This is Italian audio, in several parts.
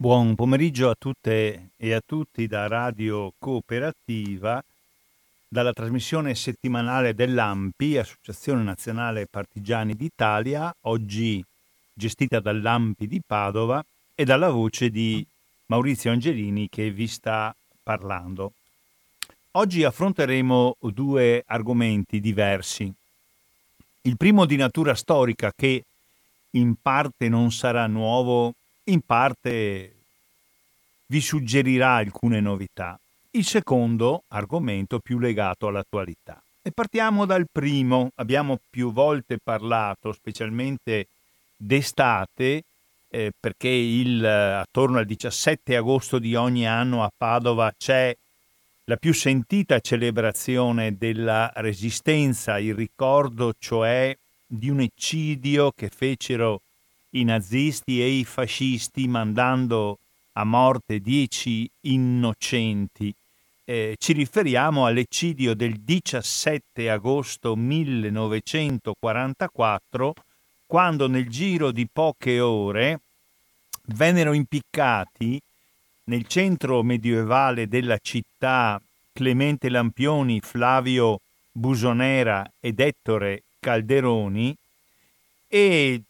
Buon pomeriggio a tutte e a tutti da Radio Cooperativa, dalla trasmissione settimanale dell'AMPI, Associazione Nazionale Partigiani d'Italia, oggi gestita dall'AMPI di Padova e dalla voce di Maurizio Angelini che vi sta parlando. Oggi affronteremo due argomenti diversi. Il primo di natura storica che in parte non sarà nuovo in parte vi suggerirà alcune novità. Il secondo argomento più legato all'attualità. E partiamo dal primo. Abbiamo più volte parlato, specialmente d'estate, eh, perché il, attorno al 17 agosto di ogni anno a Padova c'è la più sentita celebrazione della resistenza, il ricordo cioè di un eccidio che fecero i nazisti e i fascisti mandando a morte dieci innocenti. Eh, ci riferiamo all'eccidio del 17 agosto 1944, quando nel giro di poche ore vennero impiccati nel centro medievale della città Clemente Lampioni, Flavio Busonera ed Ettore Calderoni e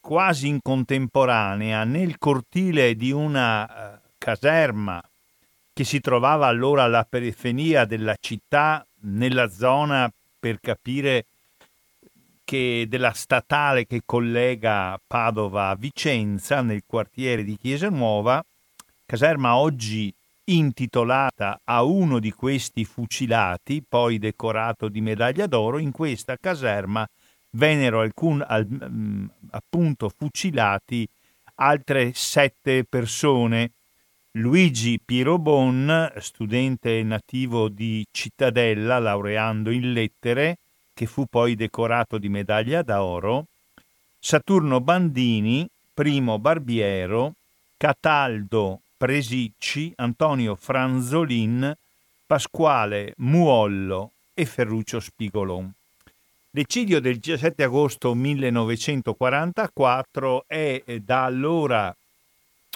quasi in contemporanea nel cortile di una uh, caserma che si trovava allora alla periferia della città, nella zona per capire che della statale che collega Padova a Vicenza, nel quartiere di Chiesa Nuova, caserma oggi intitolata a uno di questi fucilati, poi decorato di medaglia d'oro, in questa caserma vennero alcun, al, mm, appunto fucilati altre sette persone. Luigi Pirobon, studente nativo di Cittadella, laureando in lettere, che fu poi decorato di medaglia d'oro, Saturno Bandini, Primo Barbiero, Cataldo Presicci, Antonio Franzolin, Pasquale Muollo e Ferruccio Spigolon. L'eccidio del 17 agosto 1944 è eh, da allora,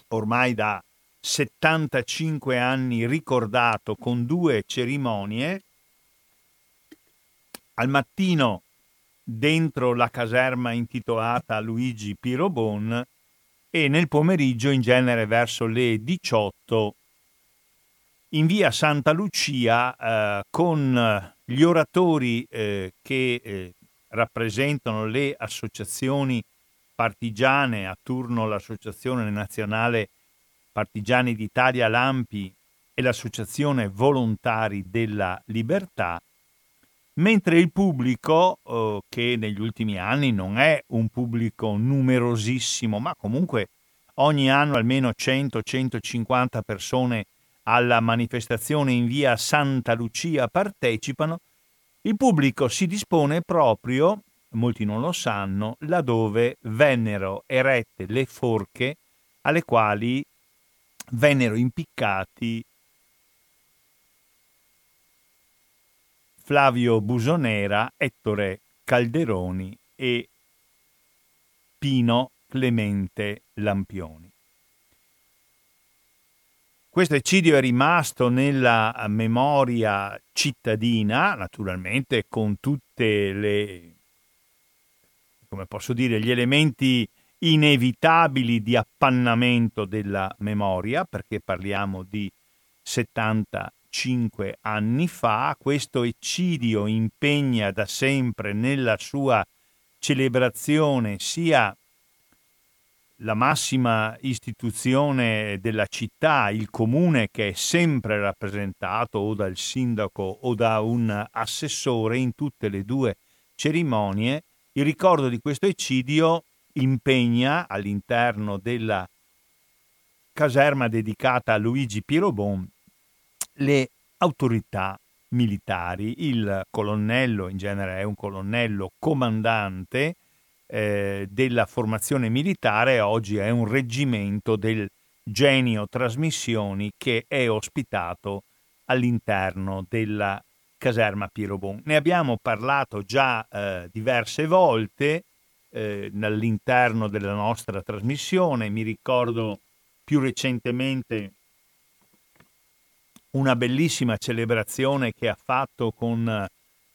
ormai da 75 anni, ricordato con due cerimonie. Al mattino dentro la caserma intitolata Luigi Pirobon e nel pomeriggio, in genere verso le 18, in via Santa Lucia eh, con gli oratori eh, che eh, rappresentano le associazioni partigiane, a turno l'Associazione Nazionale Partigiani d'Italia, l'AMPI e l'Associazione Volontari della Libertà, mentre il pubblico, eh, che negli ultimi anni non è un pubblico numerosissimo, ma comunque ogni anno almeno 100-150 persone alla manifestazione in via Santa Lucia partecipano, il pubblico si dispone proprio, molti non lo sanno, laddove vennero erette le forche alle quali vennero impiccati Flavio Busonera, Ettore Calderoni e Pino Clemente Lampioni. Questo eccidio è rimasto nella memoria cittadina, naturalmente con tutte le, come posso dire, gli elementi inevitabili di appannamento della memoria, perché parliamo di 75 anni fa. Questo eccidio impegna da sempre nella sua celebrazione sia la massima istituzione della città, il comune che è sempre rappresentato o dal sindaco o da un assessore in tutte le due cerimonie, il ricordo di questo eccidio impegna all'interno della caserma dedicata a Luigi Pirobon le autorità militari, il colonnello, in genere è un colonnello comandante, eh, della formazione militare, oggi è un reggimento del Genio Trasmissioni che è ospitato all'interno della caserma Pirobon. Ne abbiamo parlato già eh, diverse volte eh, all'interno della nostra trasmissione, mi ricordo più recentemente una bellissima celebrazione che ha fatto con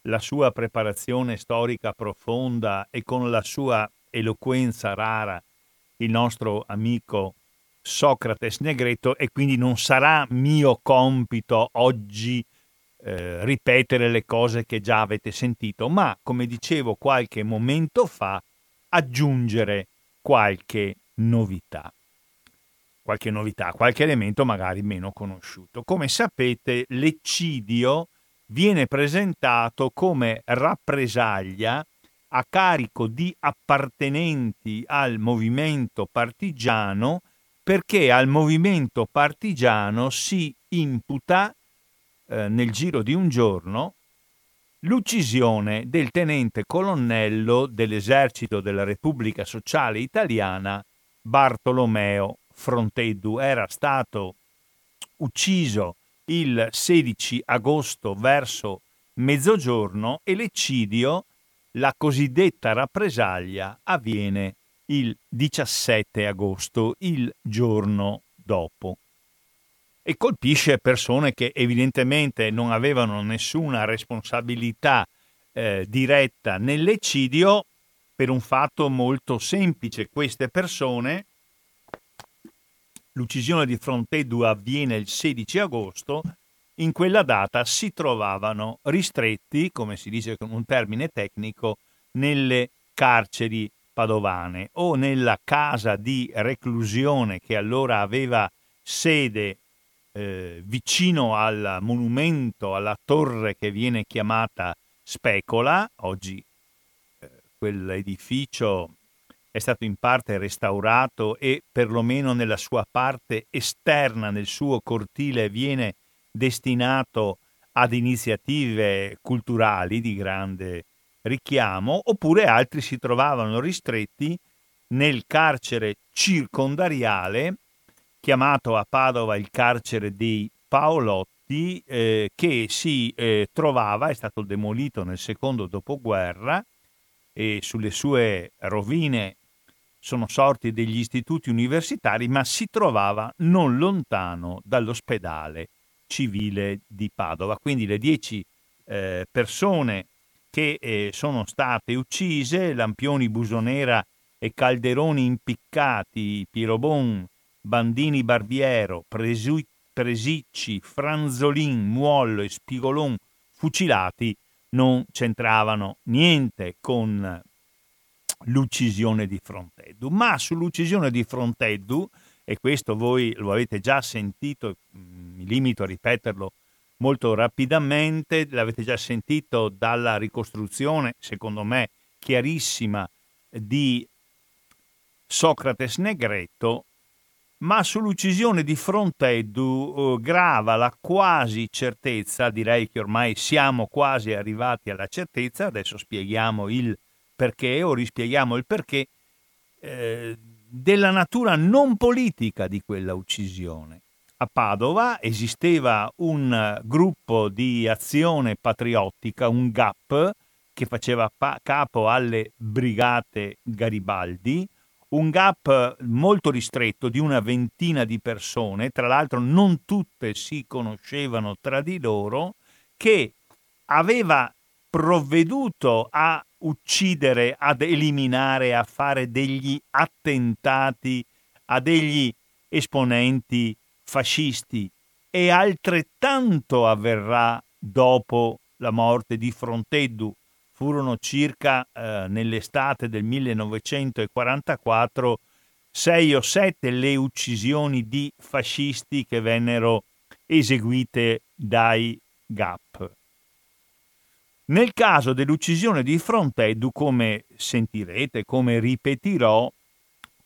la sua preparazione storica profonda e con la sua eloquenza rara il nostro amico Socrates Negretto e quindi non sarà mio compito oggi eh, ripetere le cose che già avete sentito, ma come dicevo qualche momento fa, aggiungere qualche novità. Qualche novità, qualche elemento magari meno conosciuto. Come sapete, l'eccidio viene presentato come rappresaglia a carico di appartenenti al movimento partigiano perché al movimento partigiano si imputa eh, nel giro di un giorno l'uccisione del tenente colonnello dell'esercito della Repubblica Sociale Italiana Bartolomeo Fronteddu. Era stato ucciso il 16 agosto verso mezzogiorno e l'eccidio, la cosiddetta rappresaglia, avviene il 17 agosto, il giorno dopo. E colpisce persone che evidentemente non avevano nessuna responsabilità eh, diretta nell'eccidio per un fatto molto semplice. Queste persone l'uccisione di Fronteddu avviene il 16 agosto, in quella data si trovavano ristretti, come si dice con un termine tecnico, nelle carceri padovane o nella casa di reclusione che allora aveva sede eh, vicino al monumento, alla torre che viene chiamata Specola, oggi eh, quell'edificio è stato in parte restaurato e perlomeno nella sua parte esterna, nel suo cortile, viene destinato ad iniziative culturali di grande richiamo, oppure altri si trovavano ristretti nel carcere circondariale, chiamato a Padova il carcere dei Paolotti, eh, che si eh, trovava, è stato demolito nel secondo dopoguerra, e sulle sue rovine sono sorti degli istituti universitari, ma si trovava non lontano dall'ospedale civile di Padova. Quindi le dieci eh, persone che eh, sono state uccise, Lampioni, Busonera e Calderoni impiccati, Pirobon, Bandini Barbiero, Presu- Presicci, Franzolin, Muollo e Spigolon fucilati, non c'entravano niente con l'uccisione di Fronteddu. Ma sull'uccisione di Fronteddu, e questo voi lo avete già sentito, mm, mi limito a ripeterlo molto rapidamente, l'avete già sentito dalla ricostruzione, secondo me chiarissima, di Socrates Negretto, ma sull'uccisione di Fronteddu eh, grava la quasi certezza, direi che ormai siamo quasi arrivati alla certezza, adesso spieghiamo il perché o rispieghiamo il perché eh, della natura non politica di quella uccisione. A Padova esisteva un gruppo di azione patriottica, un GAP, che faceva pa- capo alle brigate Garibaldi, un gap molto ristretto di una ventina di persone, tra l'altro non tutte si conoscevano tra di loro, che aveva provveduto a uccidere, ad eliminare, a fare degli attentati a degli esponenti fascisti e altrettanto avverrà dopo la morte di Fronteddu. Furono circa eh, nell'estate del 1944 sei o sette le uccisioni di fascisti che vennero eseguite dai GAP. Nel caso dell'uccisione di Fronteddu, come sentirete, come ripetirò,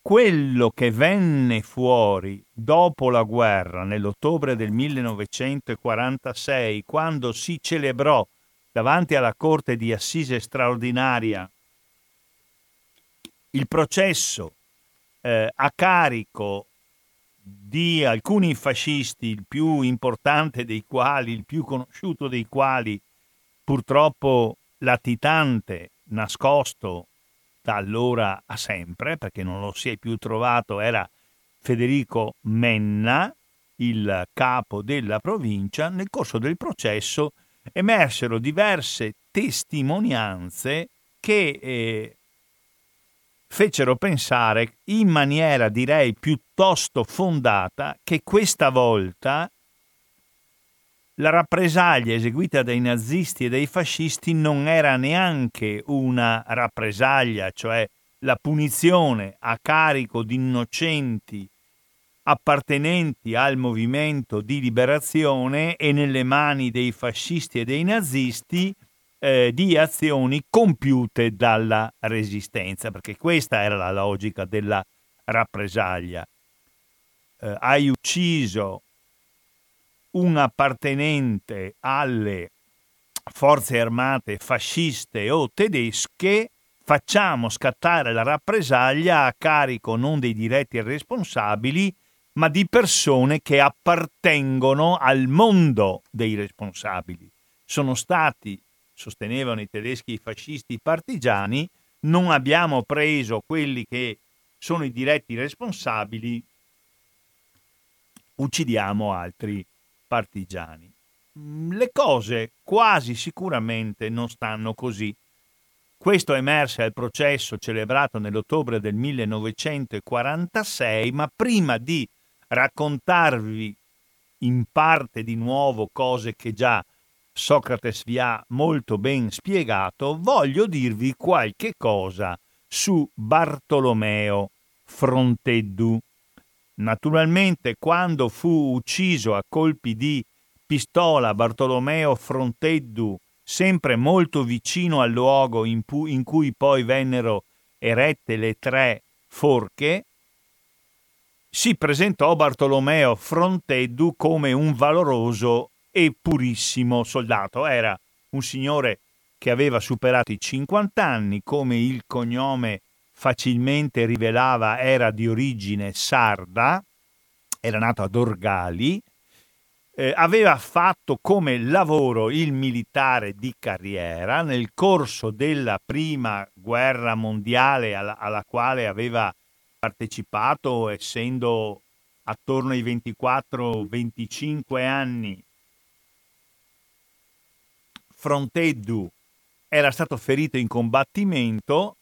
quello che venne fuori dopo la guerra, nell'ottobre del 1946, quando si celebrò davanti alla Corte di Assise straordinaria il processo eh, a carico di alcuni fascisti, il più importante dei quali, il più conosciuto dei quali purtroppo latitante, nascosto da allora a sempre, perché non lo si è più trovato, era Federico Menna, il capo della provincia, nel corso del processo emersero diverse testimonianze che eh, fecero pensare in maniera direi piuttosto fondata che questa volta la rappresaglia eseguita dai nazisti e dai fascisti non era neanche una rappresaglia, cioè la punizione a carico di innocenti appartenenti al movimento di liberazione e nelle mani dei fascisti e dei nazisti eh, di azioni compiute dalla resistenza, perché questa era la logica della rappresaglia. Eh, hai ucciso un appartenente alle forze armate fasciste o tedesche, facciamo scattare la rappresaglia a carico non dei diretti responsabili, ma di persone che appartengono al mondo dei responsabili. Sono stati, sostenevano i tedeschi fascisti partigiani, non abbiamo preso quelli che sono i diretti responsabili, uccidiamo altri partigiani. Le cose quasi sicuramente non stanno così. Questo emerse al processo celebrato nell'ottobre del 1946, ma prima di raccontarvi in parte di nuovo cose che già Socrates vi ha molto ben spiegato, voglio dirvi qualche cosa su Bartolomeo Fronteddu. Naturalmente, quando fu ucciso a colpi di pistola Bartolomeo Fronteddu, sempre molto vicino al luogo in, pu- in cui poi vennero erette le tre forche, si presentò Bartolomeo Fronteddu come un valoroso e purissimo soldato. Era un signore che aveva superato i 50 anni, come il cognome facilmente rivelava era di origine sarda, era nato ad Orgali, eh, aveva fatto come lavoro il militare di carriera nel corso della prima guerra mondiale alla, alla quale aveva partecipato essendo attorno ai 24-25 anni. Fronteddu era stato ferito in combattimento,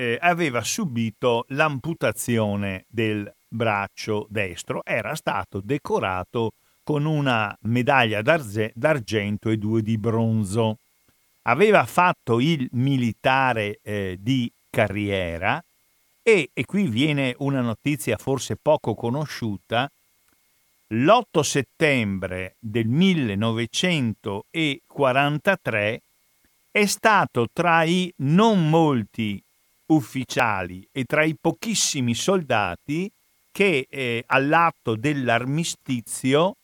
eh, aveva subito l'amputazione del braccio destro, era stato decorato con una medaglia d'arge- d'argento e due di bronzo. Aveva fatto il militare eh, di carriera e, e qui viene una notizia forse poco conosciuta, l'8 settembre del 1943 è stato tra i non molti ufficiali e tra i pochissimi soldati che eh, all'atto dell'armistizio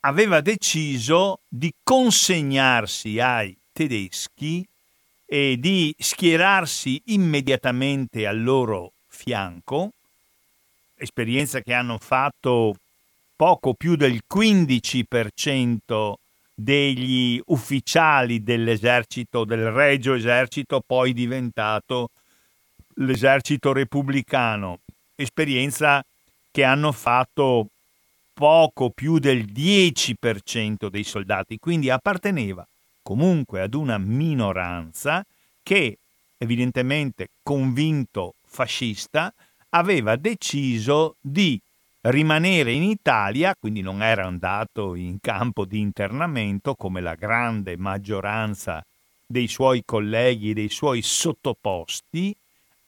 aveva deciso di consegnarsi ai tedeschi e di schierarsi immediatamente al loro fianco, esperienza che hanno fatto poco più del 15% degli ufficiali dell'esercito, del regio esercito, poi diventato l'esercito repubblicano, esperienza che hanno fatto poco più del 10% dei soldati, quindi apparteneva comunque ad una minoranza che, evidentemente convinto fascista, aveva deciso di rimanere in Italia, quindi non era andato in campo di internamento come la grande maggioranza dei suoi colleghi dei suoi sottoposti,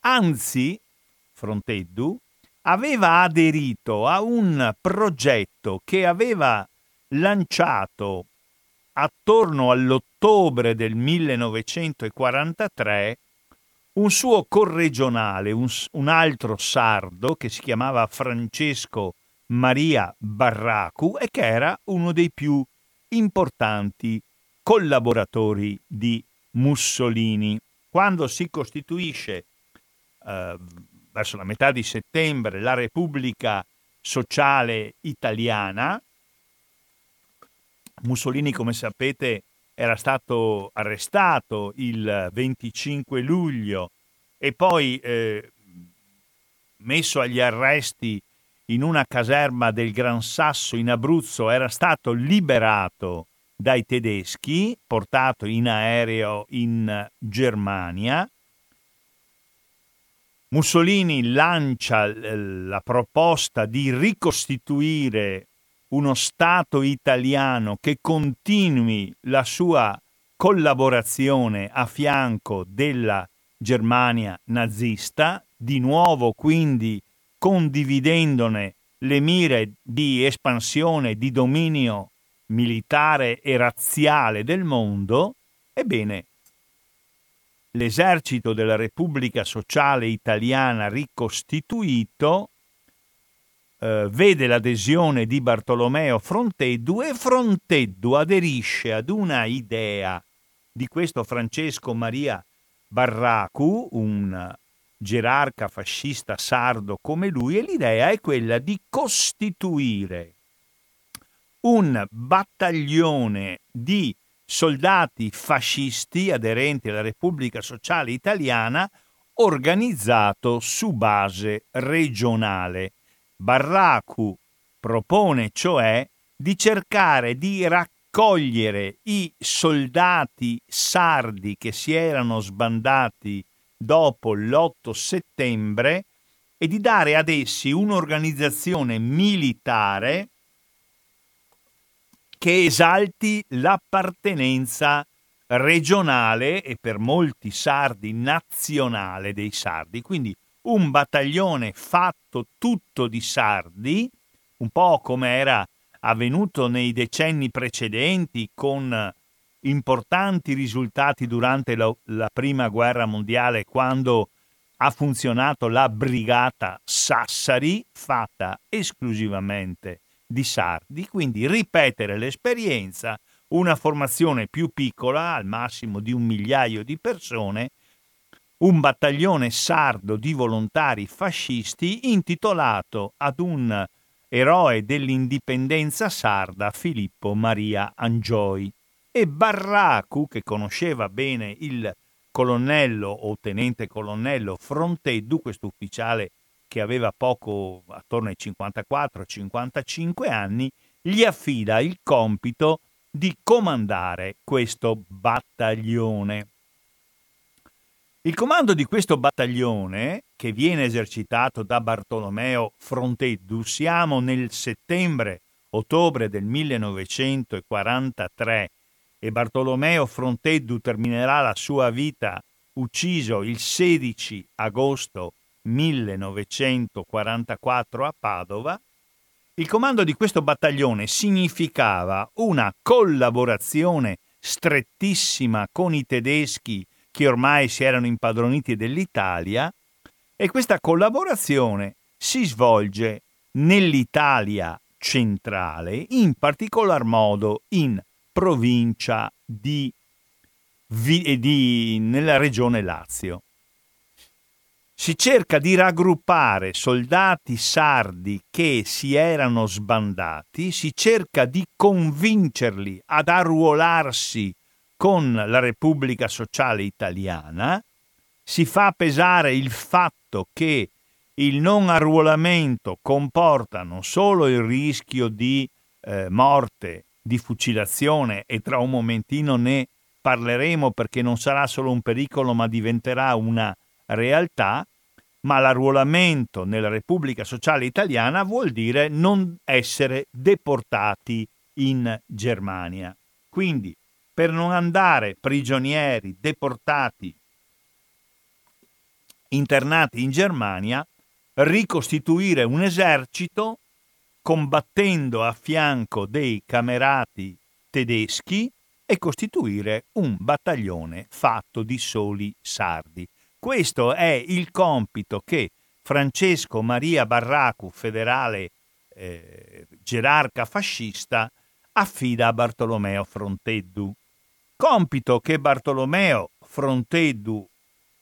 anzi, Fronteddu aveva aderito a un progetto che aveva lanciato attorno all'ottobre del 1943 un suo corregionale, un, un, altro sardo che si chiamava Francesco Maria Barracu e che era uno dei più importanti collaboratori di Mussolini. Quando si costituisce eh, verso la metà di settembre la Repubblica Sociale Italiana, Mussolini, come sapete, era stato arrestato il 25 luglio e poi eh, messo agli arresti in una caserma del Gran Sasso in Abruzzo, era stato liberato dai tedeschi, portato in aereo in Germania. Mussolini lancia la proposta di ricostituire uno Stato italiano che continui la sua collaborazione a fianco della Germania nazista, di nuovo quindi condividendone le mire di espansione, di dominio militare e razziale del mondo, ebbene, l'esercito della Repubblica Sociale Italiana ricostituito eh, vede l'adesione di Bartolomeo Fronteddu e Fronteddu aderisce ad una idea di questo Francesco Maria Barracu, un gerarca fascista sardo come lui, e l'idea è quella di costituire un battaglione di soldati fascisti aderenti alla Repubblica Sociale Italiana organizzato su base regionale. Barracu propone cioè di cercare di raccogliere i soldati sardi che si erano sbandati dopo l'8 settembre e di dare ad essi un'organizzazione militare che esalti l'appartenenza regionale e per molti sardi nazionale dei sardi. Quindi un battaglione fatto tutto di sardi, un po' come era avvenuto nei decenni precedenti con importanti risultati durante la, la prima guerra mondiale quando ha funzionato la brigata Sassari fatta esclusivamente di sardi, quindi ripetere l'esperienza, una formazione più piccola, al massimo di un migliaio di persone, un battaglione sardo di volontari fascisti intitolato ad un eroe dell'indipendenza sarda Filippo Maria Angioi e Barracu, che conosceva bene il colonnello o tenente colonnello Fronteddu, questo ufficiale che aveva poco, attorno ai 54-55 anni, gli affida il compito di comandare questo battaglione. Il comando di questo battaglione, che viene esercitato da Bartolomeo Fronteddu, siamo nel settembre-ottobre del 1943 e Bartolomeo Fronteddu terminerà la sua vita ucciso il 16 agosto 1944 a Padova, il comando di questo battaglione significava una collaborazione strettissima con i tedeschi che ormai si erano impadroniti dell'Italia e questa collaborazione si svolge nell'Italia centrale, in particolar modo in provincia di, di, nella regione Lazio. Si cerca di raggruppare soldati sardi che si erano sbandati, si cerca di convincerli ad arruolarsi con la Repubblica Sociale Italiana, si fa pesare il fatto che il non arruolamento comporta non solo il rischio di eh, morte di fucilazione e tra un momentino ne parleremo perché non sarà solo un pericolo ma diventerà una realtà, ma l'arruolamento nella Repubblica Sociale Italiana vuol dire non essere deportati in Germania. Quindi, per non andare prigionieri, deportati, internati in Germania, ricostituire un esercito combattendo a fianco dei camerati tedeschi e costituire un battaglione fatto di soli sardi. Questo è il compito che Francesco Maria Barracu, federale eh, gerarca fascista, affida a Bartolomeo Fronteddu. Compito che Bartolomeo Fronteddu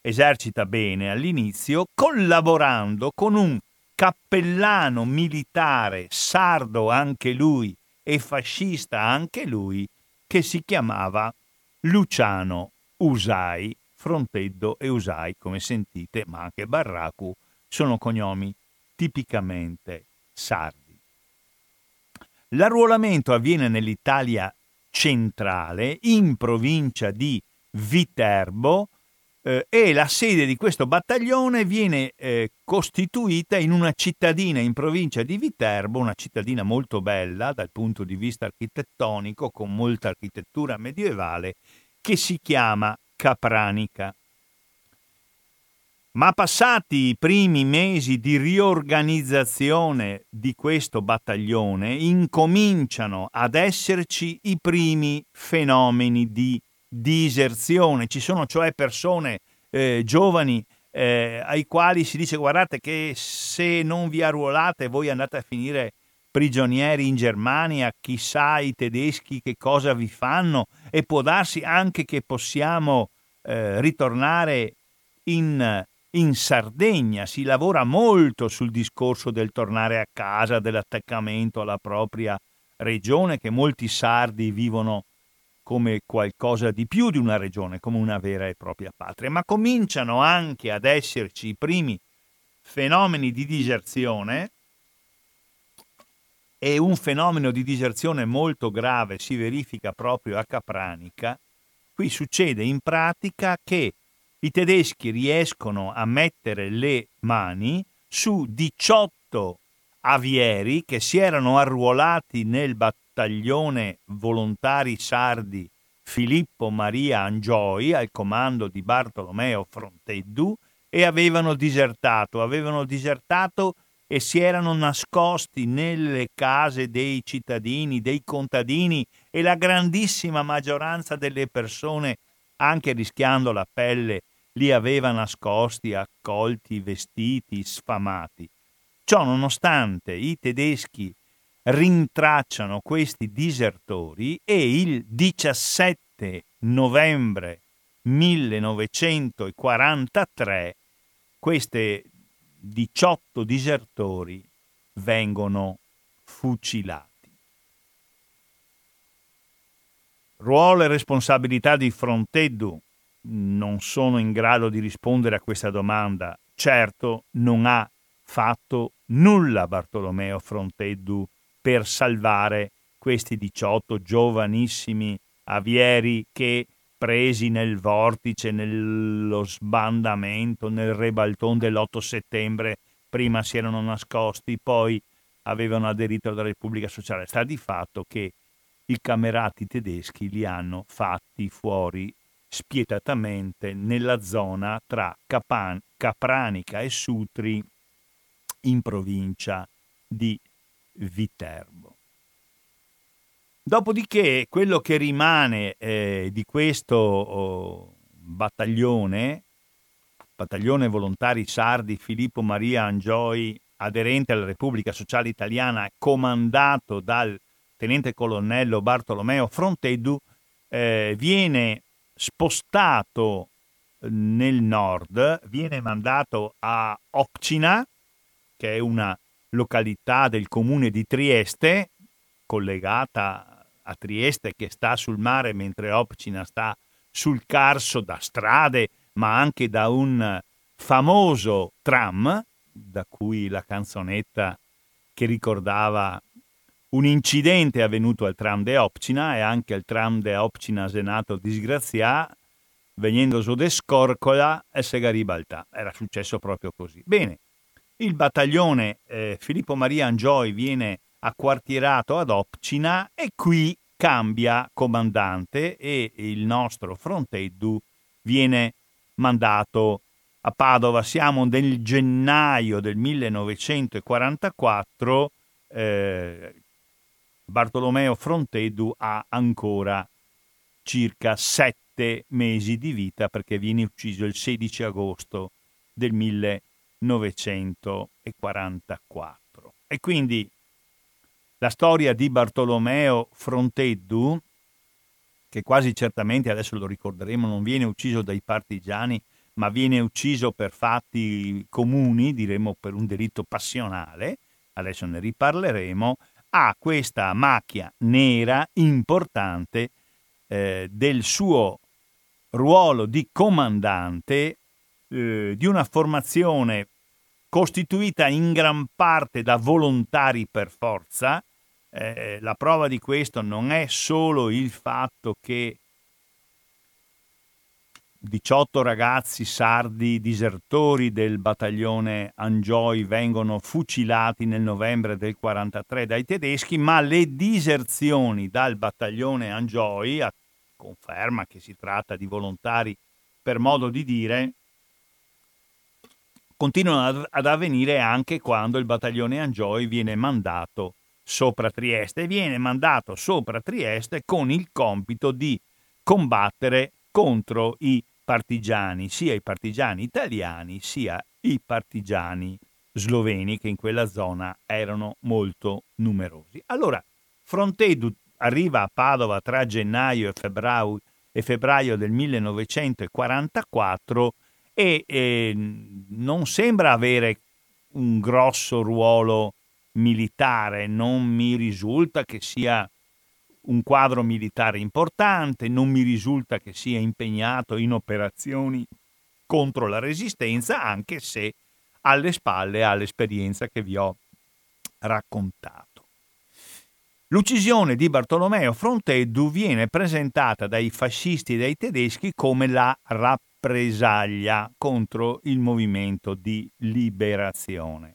esercita bene all'inizio, collaborando con un cappellano militare sardo anche lui e fascista anche lui, che si chiamava Luciano Usai, Fronteddo e Usai, come sentite, ma anche Barracu, sono cognomi tipicamente sardi. L'arruolamento avviene nell'Italia centrale, in provincia di Viterbo, eh, e la sede di questo battaglione viene eh, costituita in una cittadina in provincia di Viterbo, una cittadina molto bella dal punto di vista architettonico, con molta architettura medievale, che si chiama Capranica. Ma passati i primi mesi di riorganizzazione di questo battaglione, incominciano ad esserci i primi fenomeni di diserzione. Ci sono cioè persone eh, giovani eh, ai quali si dice guardate che se non vi arruolate voi andate a finire prigionieri in Germania, chissà i tedeschi che cosa vi fanno e può darsi anche che possiamo eh, ritornare in in Sardegna si lavora molto sul discorso del tornare a casa, dell'attaccamento alla propria regione, che molti sardi vivono come qualcosa di più di una regione, come una vera e propria patria, ma cominciano anche ad esserci i primi fenomeni di diserzione e un fenomeno di diserzione molto grave si verifica proprio a Capranica. Qui succede in pratica che i tedeschi riescono a mettere le mani su 18 avieri che si erano arruolati nel battaglione volontari sardi Filippo Maria Angioi al comando di Bartolomeo Fronteddu e avevano disertato, avevano disertato e si erano nascosti nelle case dei cittadini, dei contadini e la grandissima maggioranza delle persone, anche rischiando la pelle, li aveva nascosti, accolti, vestiti, sfamati. Ciò nonostante i tedeschi rintracciano questi disertori e il 17 novembre 1943 questi 18 disertori vengono fucilati. Ruolo e responsabilità di Fronteddu non sono in grado di rispondere a questa domanda. Certo, non ha fatto nulla Bartolomeo Fronteddu per salvare questi 18 giovanissimi avieri che presi nel vortice, nello sbandamento, nel rebalton dell'8 settembre, prima si erano nascosti, poi avevano aderito alla Repubblica Sociale. Sta di fatto che i camerati tedeschi li hanno fatti fuori spietatamente nella zona tra Capan- Capranica e Sutri in provincia di Viterbo. Dopodiché quello che rimane eh, di questo oh, battaglione, battaglione volontari sardi Filippo Maria Angioi, aderente alla Repubblica Sociale Italiana, comandato dal tenente colonnello Bartolomeo Fronteddu, eh, viene spostato nel nord, viene mandato a Opcina, che è una località del comune di Trieste, collegata a Trieste che sta sul mare mentre Opcina sta sul Carso da strade, ma anche da un famoso tram, da cui la canzonetta che ricordava un incidente avvenuto al tram de Opcina e anche al tram de Opcina Senato disgrazia, venendo su de Scorcola e se Garibaltà. Era successo proprio così. Bene, il battaglione eh, Filippo Maria Angioi viene acquartierato ad Opcina e qui cambia comandante e il nostro Fronteddu viene mandato a Padova. Siamo nel gennaio del 1944. Eh, Bartolomeo Fronteddu ha ancora circa sette mesi di vita perché viene ucciso il 16 agosto del 1944. E quindi la storia di Bartolomeo Fronteddu, che quasi certamente, adesso lo ricorderemo, non viene ucciso dai partigiani, ma viene ucciso per fatti comuni, diremmo per un delitto passionale, adesso ne riparleremo, ha questa macchia nera importante eh, del suo ruolo di comandante eh, di una formazione costituita in gran parte da volontari per forza. Eh, la prova di questo non è solo il fatto che 18 ragazzi sardi disertori del battaglione Angioi vengono fucilati nel novembre del 43 dai tedeschi, ma le diserzioni dal battaglione Angioi, conferma che si tratta di volontari per modo di dire, continuano ad avvenire anche quando il battaglione Angioi viene mandato sopra Trieste. E viene mandato sopra Trieste con il compito di combattere contro i partigiani, sia i partigiani italiani sia i partigiani sloveni che in quella zona erano molto numerosi. Allora, Frontedu arriva a Padova tra gennaio e febbraio, e febbraio del 1944 e eh, non sembra avere un grosso ruolo militare, non mi risulta che sia un quadro militare importante, non mi risulta che sia impegnato in operazioni contro la resistenza, anche se alle spalle ha l'esperienza che vi ho raccontato. L'uccisione di Bartolomeo Fronteddu viene presentata dai fascisti e dai tedeschi come la rappresaglia contro il movimento di liberazione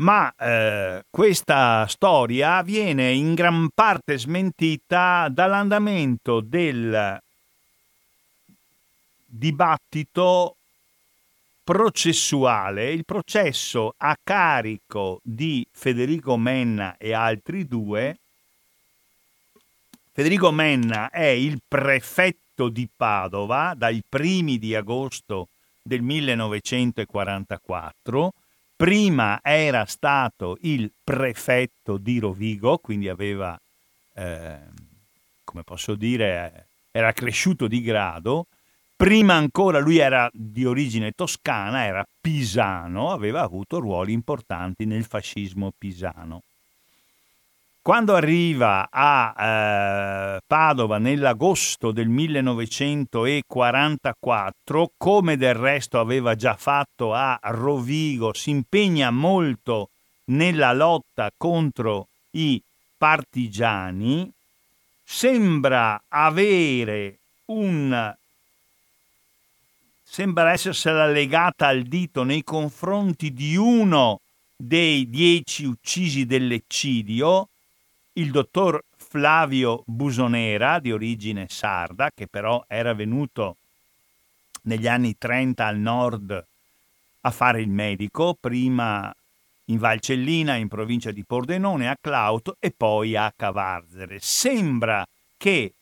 ma eh, questa storia viene in gran parte smentita dall'andamento del dibattito processuale, il processo a carico di Federico Menna e altri due. Federico Menna è il prefetto di Padova dai primi di agosto del 1944 prima era stato il prefetto di Rovigo, quindi aveva, eh, come posso dire, era cresciuto di grado. Prima ancora lui era di origine toscana, era pisano, aveva avuto ruoli importanti nel fascismo pisano. Quando arriva a eh, Padova nell'agosto del 1944, come del resto aveva già fatto a Rovigo, si impegna molto nella lotta contro i partigiani, sembra avere un sembra essersela legata al dito nei confronti di uno dei dieci uccisi dell'eccidio, il dottor Flavio Busonera, di origine sarda, che però era venuto negli anni 30 al nord a fare il medico, prima in Valcellina, in provincia di Pordenone, a Clauto e poi a Cavarzere. Sembra che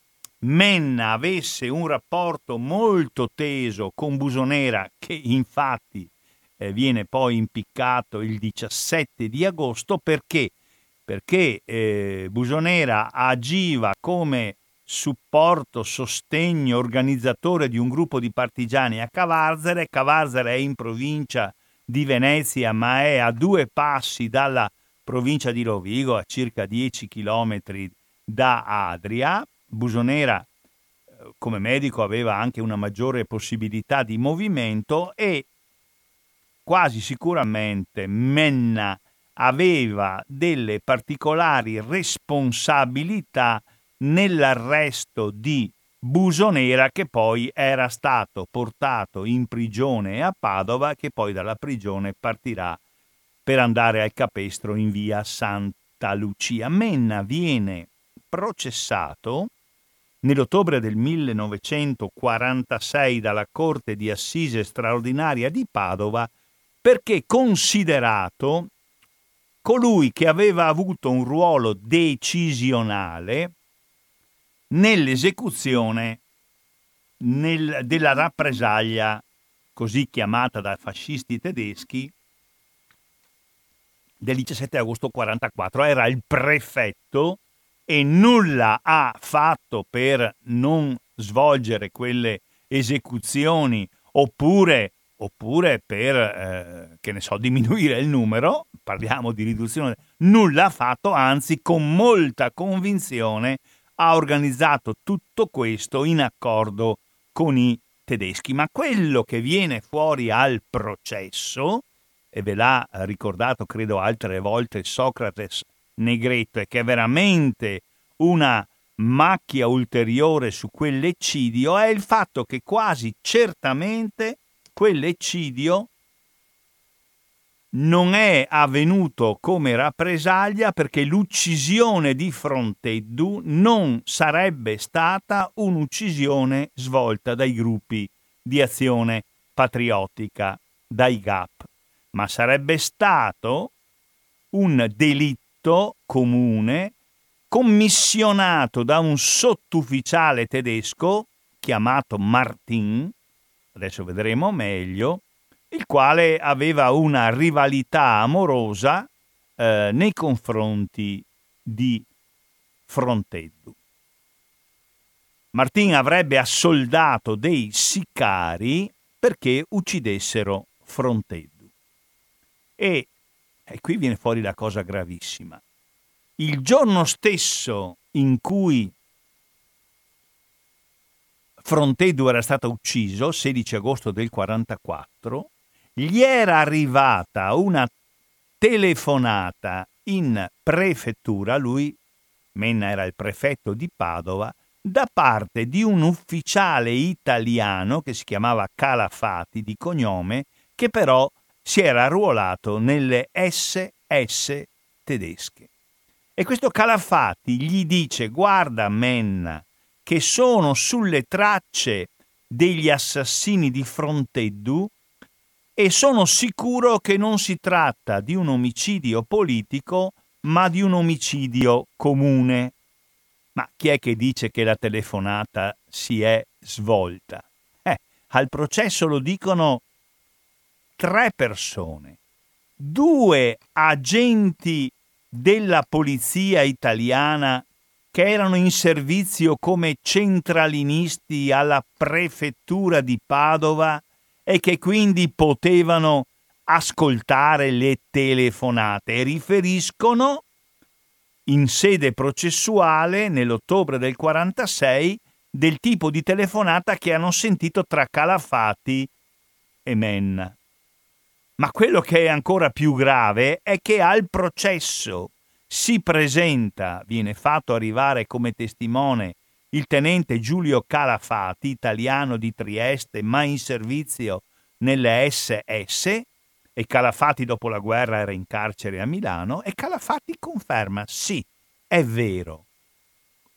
Menna avesse un rapporto molto teso con Busonera, che infatti eh, viene poi impiccato il 17 di agosto perché perché eh, Busonera agiva come supporto, sostegno, organizzatore di un gruppo di partigiani a Cavarzere. Cavarzere è in provincia di Venezia, ma è a due passi dalla provincia di Rovigo, a circa 10 km da Adria. Busonera eh, come medico aveva anche una maggiore possibilità di movimento e quasi sicuramente Menna aveva delle particolari responsabilità nell'arresto di Busonera che poi era stato portato in prigione a Padova che poi dalla prigione partirà per andare al capestro in via Santa Lucia. Menna viene processato nell'ottobre del 1946 dalla Corte di Assise straordinaria di Padova perché considerato colui che aveva avuto un ruolo decisionale nell'esecuzione nel, della rappresaglia così chiamata dai fascisti tedeschi del 17 agosto 1944. Era il prefetto e nulla ha fatto per non svolgere quelle esecuzioni oppure oppure per, eh, che ne so, diminuire il numero, parliamo di riduzione, nulla ha fatto, anzi con molta convinzione ha organizzato tutto questo in accordo con i tedeschi, ma quello che viene fuori al processo, e ve l'ha ricordato credo altre volte Socrates Negretto, è che è veramente una macchia ulteriore su quell'eccidio, è il fatto che quasi certamente quell'eccidio non è avvenuto come rappresaglia perché l'uccisione di Fronteddu non sarebbe stata un'uccisione svolta dai gruppi di azione patriottica, dai GAP, ma sarebbe stato un delitto comune commissionato da un sottufficiale tedesco chiamato Martin, adesso vedremo meglio, il quale aveva una rivalità amorosa eh, nei confronti di Fronteddu. Martin avrebbe assoldato dei sicari perché uccidessero Fronteddu. E, e qui viene fuori la cosa gravissima. Il giorno stesso in cui Fronteddu era stato ucciso, 16 agosto del 44, gli era arrivata una telefonata in prefettura, lui, Menna era il prefetto di Padova, da parte di un ufficiale italiano che si chiamava Calafati di cognome, che però si era arruolato nelle SS tedesche. E questo Calafati gli dice: Guarda, Menna, che sono sulle tracce degli assassini di Fronteddu e sono sicuro che non si tratta di un omicidio politico, ma di un omicidio comune. Ma chi è che dice che la telefonata si è svolta? Eh, al processo lo dicono tre persone, due agenti della polizia italiana che erano in servizio come centralinisti alla prefettura di Padova e che quindi potevano ascoltare le telefonate e riferiscono in sede processuale nell'ottobre del 46 del tipo di telefonata che hanno sentito tra Calafati e Menna. Ma quello che è ancora più grave è che al processo si presenta, viene fatto arrivare come testimone il tenente Giulio Calafati, italiano di Trieste, ma in servizio nelle SS, e Calafati dopo la guerra era in carcere a Milano, e Calafati conferma, sì, è vero,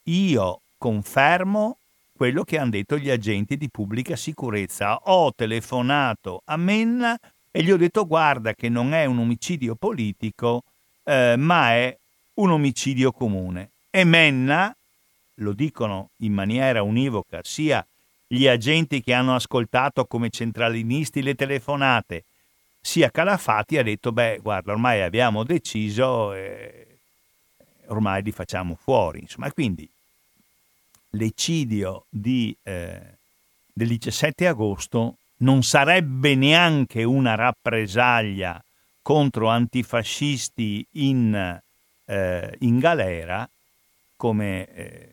io confermo quello che hanno detto gli agenti di pubblica sicurezza. Ho telefonato a Menna e gli ho detto guarda che non è un omicidio politico, eh, ma è un omicidio comune. E Menna lo dicono in maniera univoca sia gli agenti che hanno ascoltato come centralinisti le telefonate, sia Calafati ha detto, beh, guarda, ormai abbiamo deciso, e ormai li facciamo fuori. Insomma, quindi l'eccidio di, eh, del 17 agosto non sarebbe neanche una rappresaglia contro antifascisti in, eh, in galera, come eh,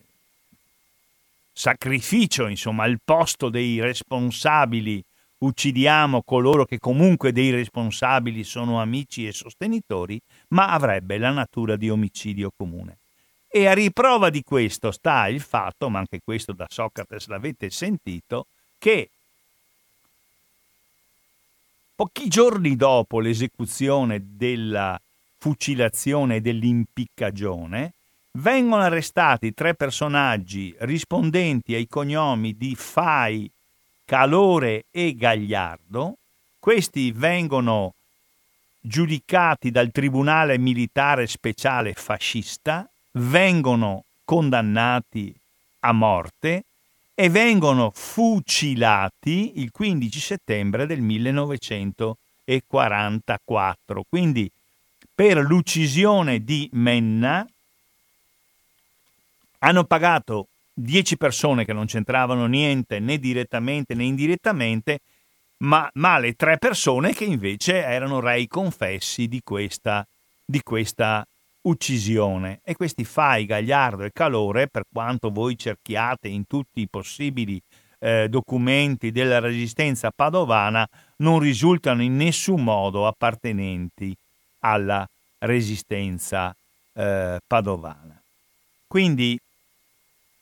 sacrificio, insomma, al posto dei responsabili uccidiamo coloro che comunque dei responsabili sono amici e sostenitori, ma avrebbe la natura di omicidio comune. E a riprova di questo sta il fatto, ma anche questo da Socrate l'avete sentito, che pochi giorni dopo l'esecuzione della fucilazione e dell'impiccagione, vengono arrestati tre personaggi rispondenti ai cognomi di Fai, Calore e Gagliardo. Questi vengono giudicati dal Tribunale Militare Speciale Fascista, vengono condannati a morte e vengono fucilati il 15 settembre del 1944. Quindi per l'uccisione di Menna hanno pagato 10 persone che non c'entravano niente né direttamente né indirettamente, ma, le tre persone che invece erano rei confessi di questa, di questa uccisione. E questi Fai, Gagliardo e Calore, per quanto voi cerchiate in tutti i possibili eh, documenti della resistenza padovana non risultano in nessun modo appartenenti alla resistenza eh, padovana. Quindi,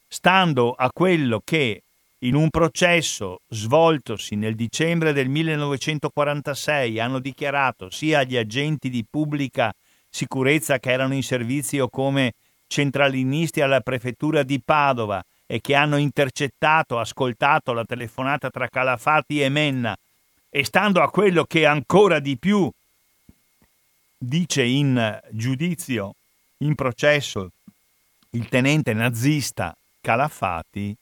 stando a quello che in un processo svoltosi nel dicembre del 1946 hanno dichiarato sia gli agenti di pubblica sicurezza che erano in servizio come centralinisti alla prefettura di Padova e che hanno intercettato, ascoltato la telefonata tra Calafati e Menna e stando a quello che ancora di più dice in giudizio, in processo, il tenente nazista Calafati,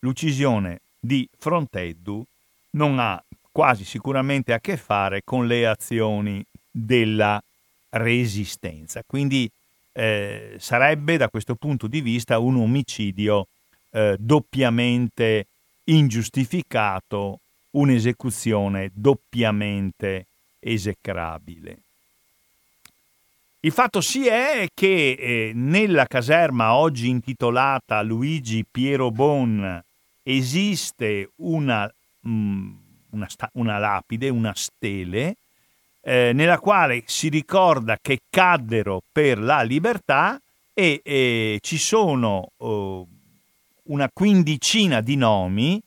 l'uccisione di Fronteddu non ha quasi sicuramente a che fare con le azioni della resistenza. Quindi eh, sarebbe da questo punto di vista un omicidio eh, doppiamente ingiustificato, un'esecuzione doppiamente esecrabile. Il fatto si è che eh, nella caserma oggi intitolata Luigi Piero Bon esiste una, mh, mm, una, sta- una lapide, una stele, eh, nella quale si ricorda che caddero per la libertà e eh, ci sono oh, una quindicina di nomi,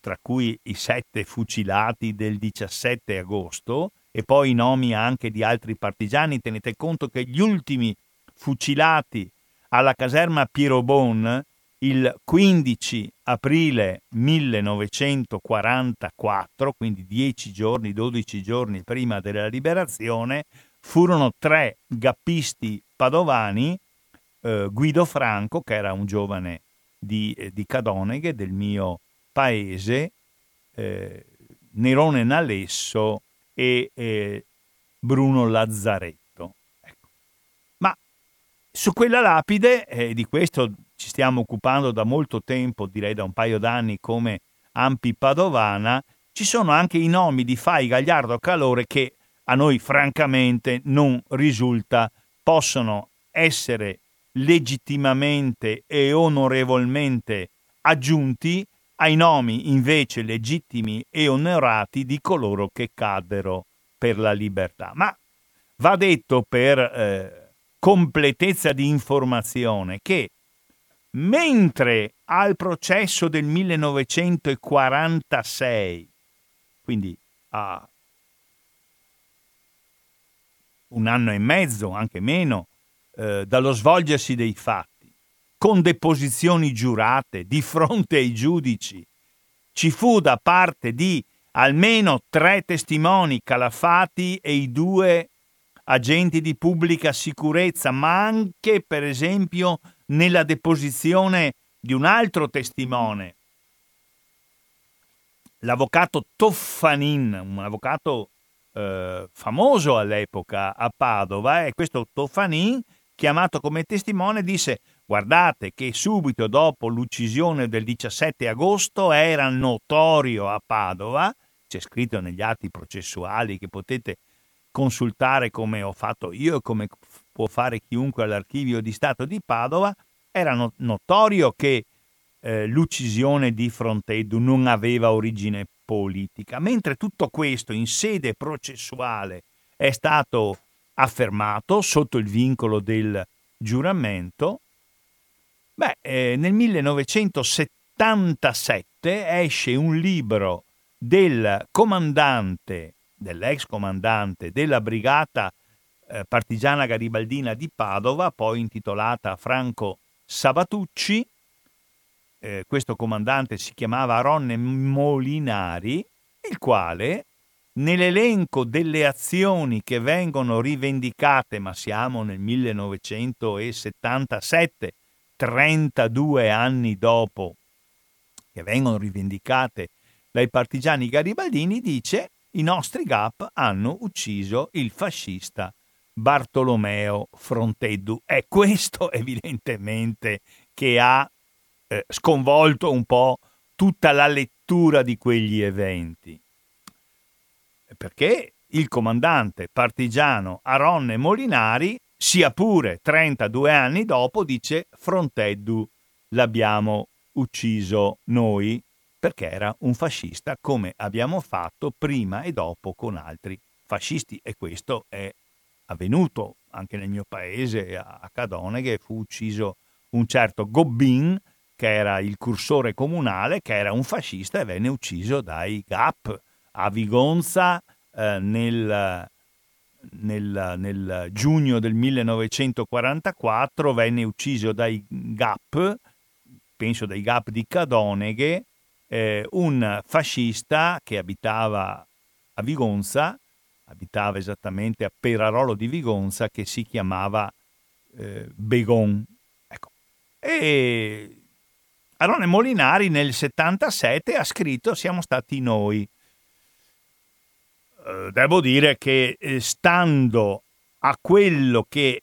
tra cui i sette fucilati del 17 agosto e poi i nomi anche di altri partigiani. Tenete conto che gli ultimi fucilati alla caserma Piero Bon il 15 aprile 1944, quindi 10 giorni, 12 giorni prima della liberazione, furono tre gappisti padovani, eh, Guido Franco, che era un giovane di, eh, di Cadoneghe, del mio paese, eh, Nerone Nalesso e eh, Bruno Lazzaretto. Ecco. Ma su quella lapide, eh, di questo ci stiamo occupando da molto tempo, direi da un paio d'anni, come Ampi Padovana, ci sono anche i nomi di Fai, Gagliardo, Calore che a noi francamente non risulta possono essere legittimamente e onorevolmente aggiunti ai nomi invece legittimi e onorati di coloro che caddero per la libertà. Ma va detto per eh, completezza di informazione che mentre al processo del 1946, quindi a un anno e mezzo, anche meno, eh, dallo svolgersi dei fatti, con deposizioni giurate di fronte ai giudici, ci fu da parte di almeno tre testimoni calafati e i due agenti di pubblica sicurezza, ma anche per esempio nella deposizione di un altro testimone, l'avvocato Toffanin, un avvocato eh, famoso all'epoca a Padova, e questo Toffanin chiamato come testimone, disse guardate che subito dopo l'uccisione del 17 agosto era notorio a Padova, c'è scritto negli atti processuali che potete consultare come ho fatto io e come può fare chiunque all'archivio di Stato di Padova, era notorio che eh, l'uccisione di Fronteddu non aveva origine politica, mentre tutto questo in sede processuale è stato affermato sotto il vincolo del giuramento, beh, eh, nel 1977 esce un libro del comandante, dell'ex comandante della brigata eh, partigiana garibaldina di Padova, poi intitolata Franco Sabatucci. Eh, questo comandante si chiamava Ronne Molinari, il quale Nell'elenco delle azioni che vengono rivendicate, ma siamo nel 1977, 32 anni dopo che vengono rivendicate dai partigiani garibaldini, dice i nostri GAP hanno ucciso il fascista Bartolomeo Fronteddu. È questo evidentemente che ha eh, sconvolto un po' tutta la lettura di quegli eventi perché il comandante partigiano Aronne Molinari, sia pure 32 anni dopo, dice Fronteddu l'abbiamo ucciso noi perché era un fascista come abbiamo fatto prima e dopo con altri fascisti. E questo è avvenuto anche nel mio paese a Cadoneghe fu ucciso un certo Gobbin che era il cursore comunale che era un fascista e venne ucciso dai GAP a Vigonza eh, nel, nel, nel, giugno del 1944 venne ucciso dai GAP penso dai GAP di Cadoneghe eh, un fascista che abitava a Vigonza abitava esattamente a Perarolo di Vigonza che si chiamava eh, Begon. Ecco. E Arone Molinari nel 77 ha scritto Siamo stati noi. Eh, devo dire che eh, stando a quello che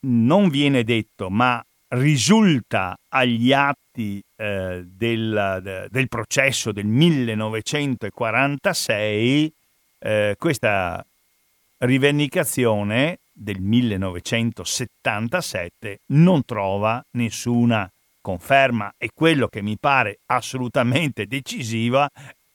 non viene detto, ma risulta agli atti eh, del, del, processo del 1946, eh, questa rivendicazione del 1977 non trova nessuna conferma. E quello che mi pare assolutamente decisiva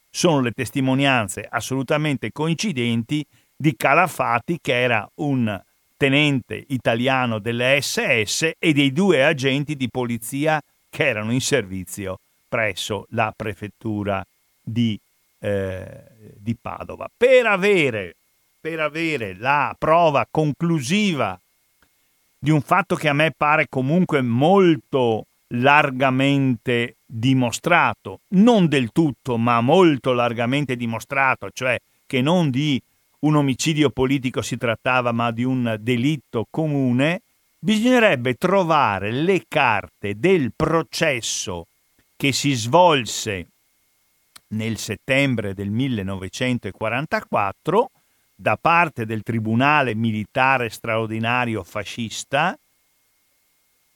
sono le testimonianze assolutamente coincidenti di Calafati che era un tenente italiano delle SS e dei due agenti di polizia che erano in servizio presso la prefettura di eh, di Padova. Per avere, per avere la prova conclusiva di un fatto che a me pare comunque molto largamente dimostrato, non del tutto, ma molto largamente dimostrato, cioè che non di un omicidio politico si trattava, ma di un delitto comune, bisognerebbe trovare le carte del processo che si svolse nel settembre del 1944 da parte del Tribunale Militare Straordinario Fascista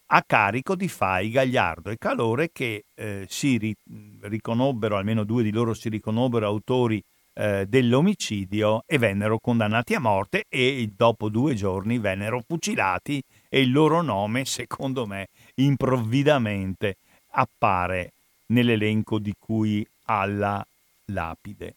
a carico di Fai, Gagliardo e Calore che eh, si ri- riconobbero, almeno due di loro si riconobbero autori eh, dell'omicidio e vennero condannati a morte e dopo due giorni vennero fucilati e il loro nome, secondo me, improvvidamente appare nell'elenco di cui alla lapide.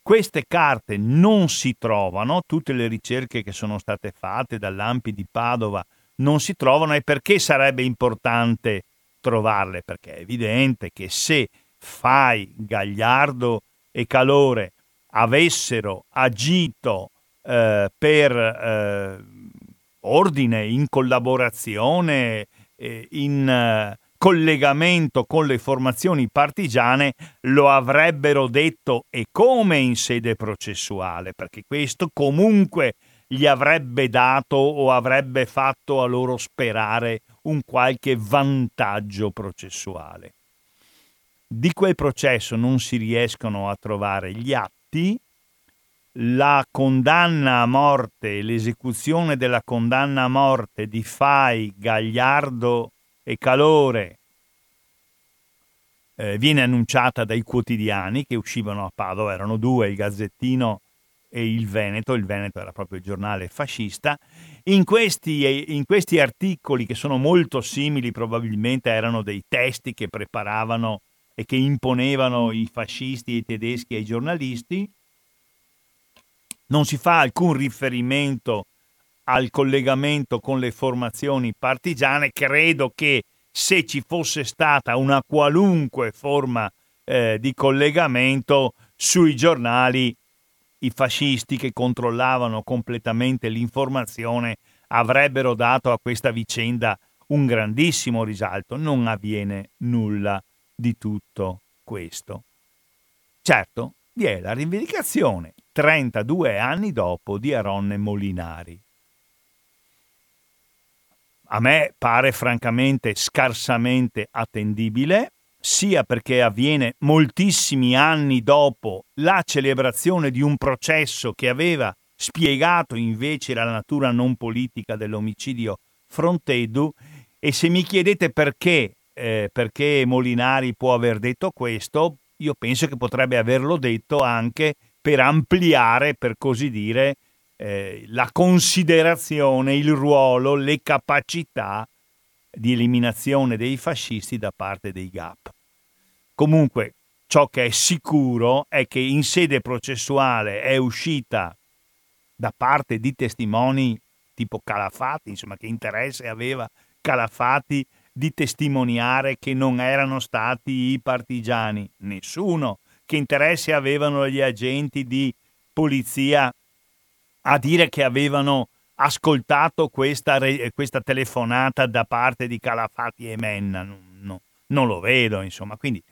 Queste carte non si trovano, tutte le ricerche che sono state fatte dall'Ampi di Padova non si trovano e perché sarebbe importante trovarle? Perché è evidente che se Fai, Gagliardo e Calore avessero agito eh, per eh, ordine, in collaborazione, eh, in collegamento con le formazioni partigiane lo avrebbero detto e come in sede processuale, perché questo comunque gli avrebbe dato o avrebbe fatto a loro sperare un qualche vantaggio processuale. Di quel processo non si riescono a trovare gli atti, la condanna a morte, l'esecuzione della condanna a morte di Fai, Gagliardo e calore eh, viene annunciata dai quotidiani che uscivano a Padova, erano due, il Gazzettino e il Veneto, il Veneto era proprio il giornale fascista. In questi, in questi articoli, che sono molto simili, probabilmente erano dei testi che preparavano e che imponevano i fascisti e i tedeschi ai giornalisti, non si fa alcun riferimento al collegamento con le formazioni partigiane, credo che se ci fosse stata una qualunque forma eh, di collegamento sui giornali, i fascisti che controllavano completamente l'informazione avrebbero dato a questa vicenda un grandissimo risalto. Non avviene nulla di tutto questo. Certo, vi è la rivendicazione 32 anni dopo di Aronne Molinari a me pare francamente scarsamente attendibile, sia perché avviene moltissimi anni dopo la celebrazione di un processo che aveva spiegato invece la natura non politica dell'omicidio Frontedu e se mi chiedete perché, eh, perché Molinari può aver detto questo, io penso che potrebbe averlo detto anche per ampliare, per così dire, eh, la considerazione, il ruolo, le capacità di eliminazione dei fascisti da parte dei GAP. Comunque, ciò che è sicuro è che in sede processuale è uscita da parte di testimoni tipo Calafati, insomma, che interesse aveva Calafati di testimoniare che non erano stati i partigiani? Nessuno. Che interesse avevano gli agenti di polizia a dire che avevano ascoltato questa, questa telefonata da parte di Calafati e Menna? No, no, non lo vedo, insomma. Quindi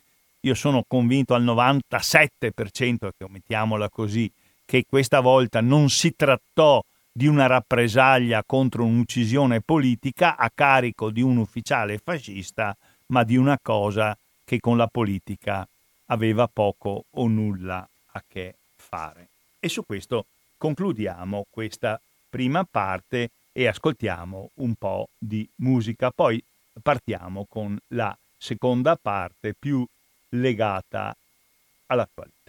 io sono convinto al 97%, che mettiamola così, che questa volta non si trattò di una rappresaglia contro un'uccisione politica a carico di un ufficiale fascista, ma di una cosa che con la politica aveva poco o nulla a che fare. E su questo concludiamo questa prima parte e ascoltiamo un po' di musica. Poi partiamo con la seconda parte più legata all'attualità.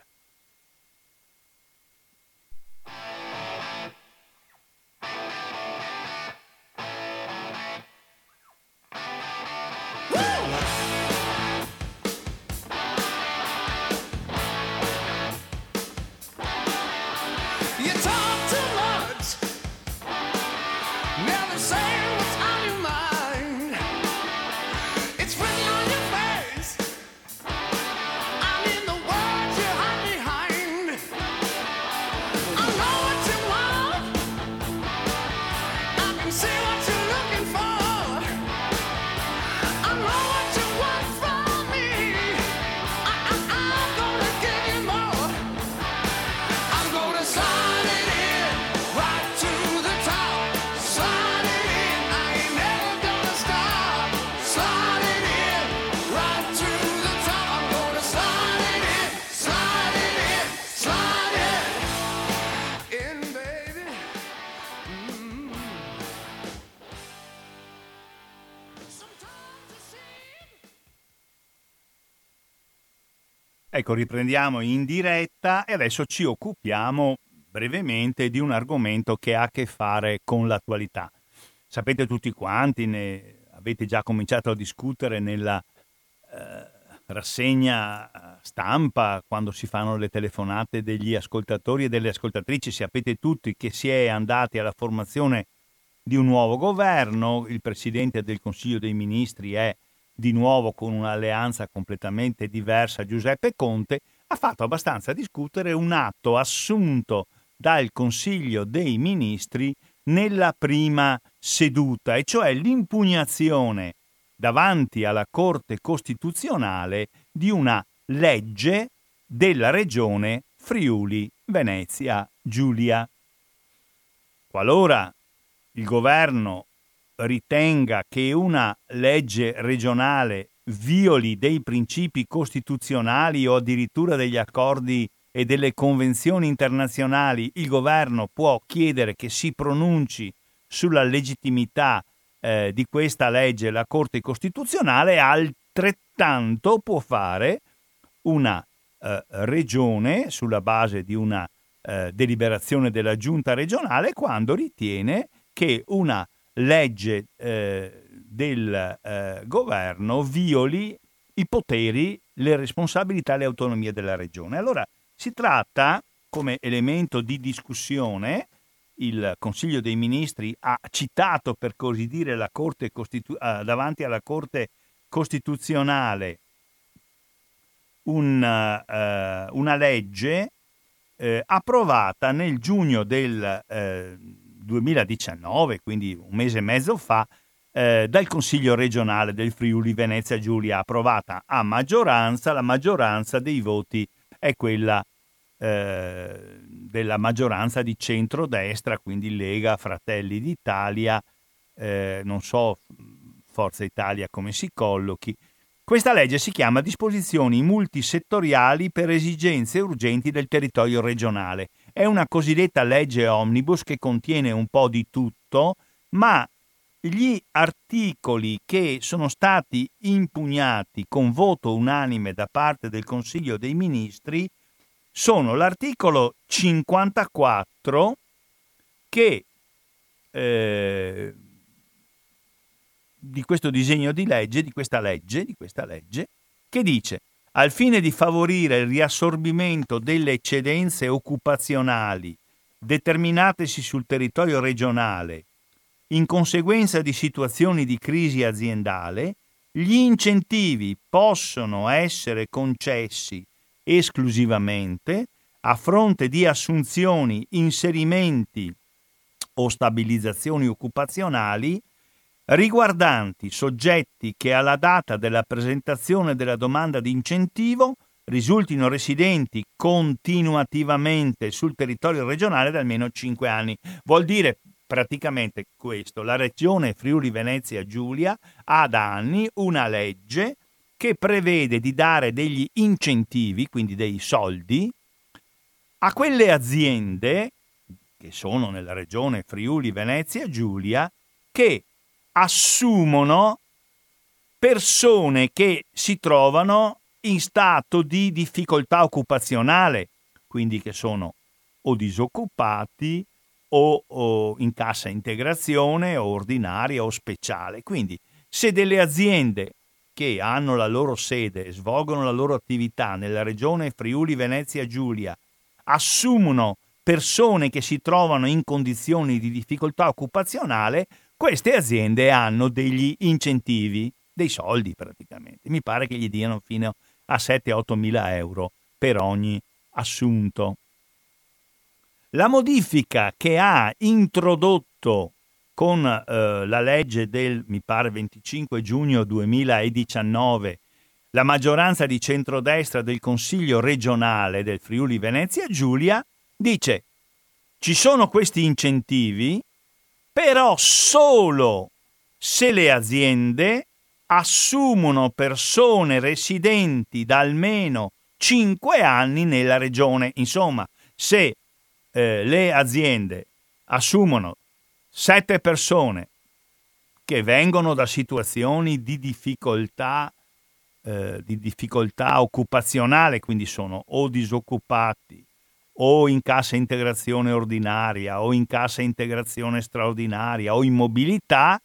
Ecco, riprendiamo in diretta e adesso ci occupiamo brevemente di un argomento che ha a che fare con l'attualità. Sapete tutti quanti, ne avete già cominciato a discutere nella eh, rassegna stampa, quando si fanno le telefonate degli ascoltatori e delle ascoltatrici, sapete tutti che si è andati alla formazione di un nuovo governo, il Presidente del Consiglio dei Ministri è di nuovo con un'alleanza completamente diversa Giuseppe Conte, ha fatto abbastanza discutere un atto assunto dal Consiglio dei Ministri nella prima seduta, e cioè l'impugnazione davanti alla Corte Costituzionale di una legge della regione Friuli Venezia Giulia. Qualora il governo ritenga che una legge regionale violi dei principi costituzionali o addirittura degli accordi e delle convenzioni internazionali, il governo può chiedere che si pronunci sulla legittimità eh, di questa legge. La Corte Costituzionale, altrettanto può fare una eh, regione sulla base di una eh, deliberazione della giunta regionale quando ritiene che una legge eh, del eh, governo violi i poteri, le responsabilità e le autonomie della regione. Allora si tratta, come elemento di discussione, il Consiglio dei Ministri ha citato, per così dire, la Corte Costitu- eh, davanti alla Corte Costituzionale un, eh, una legge eh, approvata nel giugno del eh, 2019, quindi un mese e mezzo fa, eh, dal Consiglio regionale del Friuli Venezia Giulia, approvata a maggioranza. La maggioranza dei voti è quella eh, della maggioranza di centrodestra, quindi Lega, Fratelli d'Italia, eh, non so Forza Italia come si collochi. Questa legge si chiama Disposizioni multisettoriali per esigenze urgenti del territorio regionale è una cosiddetta legge omnibus che contiene un po' di tutto, ma gli articoli che sono stati impugnati con voto unanime da parte del Consiglio dei Ministri sono l'articolo 54 che eh, di questo disegno di legge, di questa legge, di questa legge, che dice al fine di favorire il riassorbimento delle eccedenze occupazionali determinatesi sul territorio regionale in conseguenza di situazioni di crisi aziendale, gli incentivi possono essere concessi esclusivamente a fronte di assunzioni, inserimenti o stabilizzazioni occupazionali riguardanti soggetti che alla data della presentazione della domanda di incentivo risultino residenti continuativamente sul territorio regionale da almeno 5 anni. Vuol dire praticamente questo, la regione Friuli Venezia Giulia ha da anni una legge che prevede di dare degli incentivi, quindi dei soldi, a quelle aziende che sono nella regione Friuli Venezia Giulia che assumono persone che si trovano in stato di difficoltà occupazionale, quindi che sono o disoccupati o, o, in cassa integrazione o ordinaria o speciale. Quindi se delle aziende che hanno la loro sede e svolgono la loro attività nella regione Friuli Venezia Giulia assumono persone che si trovano in condizioni di difficoltà occupazionale, queste aziende hanno degli incentivi, dei soldi praticamente. Mi pare che gli diano fino a 7-8 mila euro per ogni assunto. La modifica che ha introdotto con eh, la legge del, mi pare, 25 giugno 2019 la maggioranza di centrodestra del Consiglio regionale del Friuli Venezia Giulia dice ci sono questi incentivi, però solo se le aziende assumono persone residenti da almeno 5 anni nella regione. Insomma, se eh, le aziende assumono 7 persone che vengono da situazioni di difficoltà, eh, di difficoltà occupazionale, quindi sono o disoccupati o in cassa integrazione ordinaria o in cassa integrazione straordinaria o in mobilità,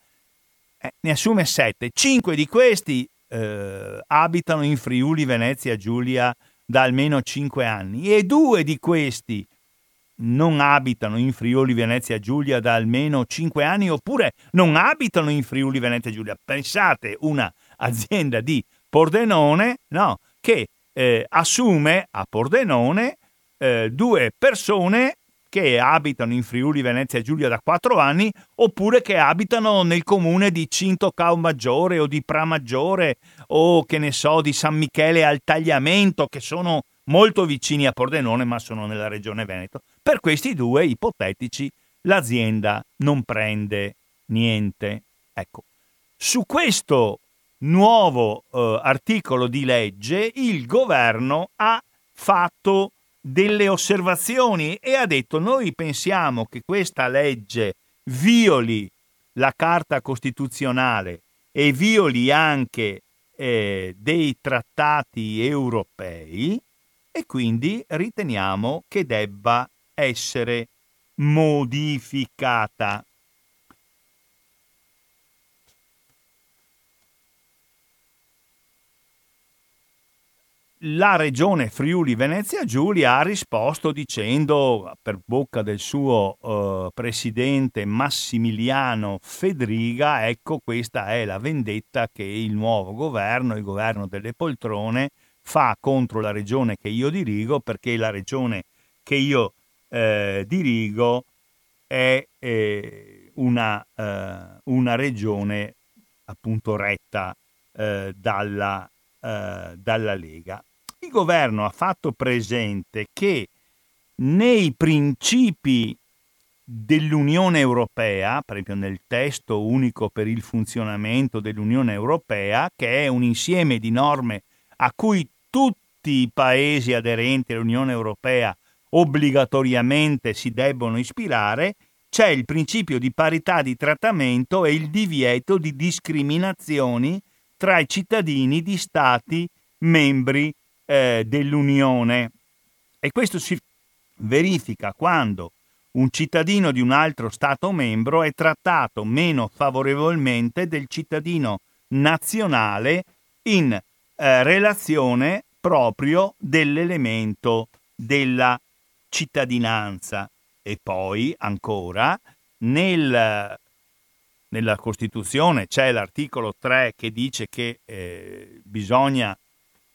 eh, ne assume sette. Cinque di questi eh, abitano in Friuli, Venezia, Giulia da almeno cinque anni e due di questi non abitano in Friuli, Venezia, Giulia da almeno cinque anni oppure non abitano in Friuli, Venezia, Giulia. Pensate una azienda di Pordenone no, che eh, assume a Pordenone eh, due persone che abitano in Friuli Venezia Giulia da quattro anni oppure che abitano nel comune di Cinto Cao Maggiore o di Pramaggiore o che ne so di San Michele al Tagliamento che sono molto vicini a Pordenone ma sono nella regione Veneto. Per questi due ipotetici l'azienda non prende niente. Ecco, su questo nuovo eh, articolo di legge il governo ha fatto delle osservazioni e ha detto noi pensiamo che questa legge violi la Carta Costituzionale e violi anche eh, dei trattati europei e quindi riteniamo che debba essere modificata. La regione Friuli Venezia Giulia ha risposto dicendo per bocca del suo uh, presidente Massimiliano Fedriga ecco questa è la vendetta che il nuovo governo, il governo delle poltrone fa contro la regione che io dirigo perché la regione che io eh, dirigo è eh, una, eh, una, regione appunto retta eh, dalla, eh, dalla Lega governo ha fatto presente che nei principi dell'Unione Europea, per esempio nel testo unico per il funzionamento dell'Unione Europea, che è un insieme di norme a cui tutti i paesi aderenti all'Unione Europea obbligatoriamente si debbono ispirare, c'è il principio di parità di trattamento e il divieto di discriminazioni tra i cittadini di Stati membri eh, dell'Unione e questo si verifica quando un cittadino di un altro Stato membro è trattato meno favorevolmente del cittadino nazionale in eh, relazione proprio dell'elemento della cittadinanza. E poi ancora nel, nella Costituzione c'è l'articolo 3 che dice che eh, bisogna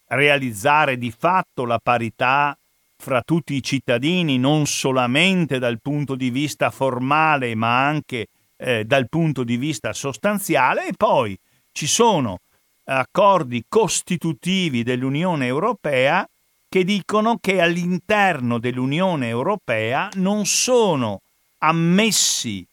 realizzare di fatto la parità fra tutti i cittadini, non solamente dal punto di vista formale, ma anche eh, dal punto di vista sostanziale, e poi ci sono accordi costitutivi dell'Unione Europea che dicono che all'interno dell'Unione Europea non sono ammessi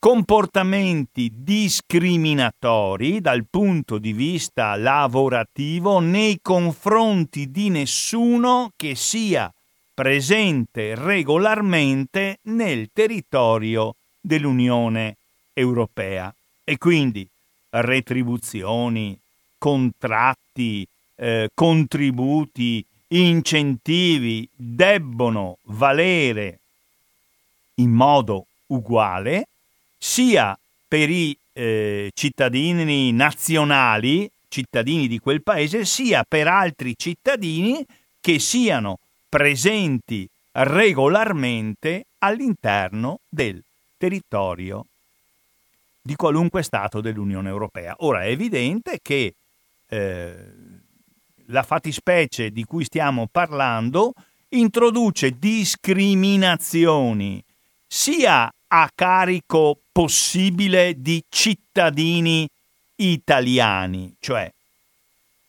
comportamenti discriminatori dal punto di vista lavorativo nei confronti di nessuno che sia presente regolarmente nel territorio dell'Unione Europea. E quindi retribuzioni, contratti, eh, contributi, incentivi debbono valere in modo uguale sia per i eh, cittadini nazionali, cittadini di quel paese, sia per altri cittadini che siano presenti regolarmente all'interno del territorio di qualunque Stato dell'Unione Europea. Ora è evidente che eh, la fattispecie di cui stiamo parlando introduce discriminazioni sia a carico possibile di cittadini italiani, cioè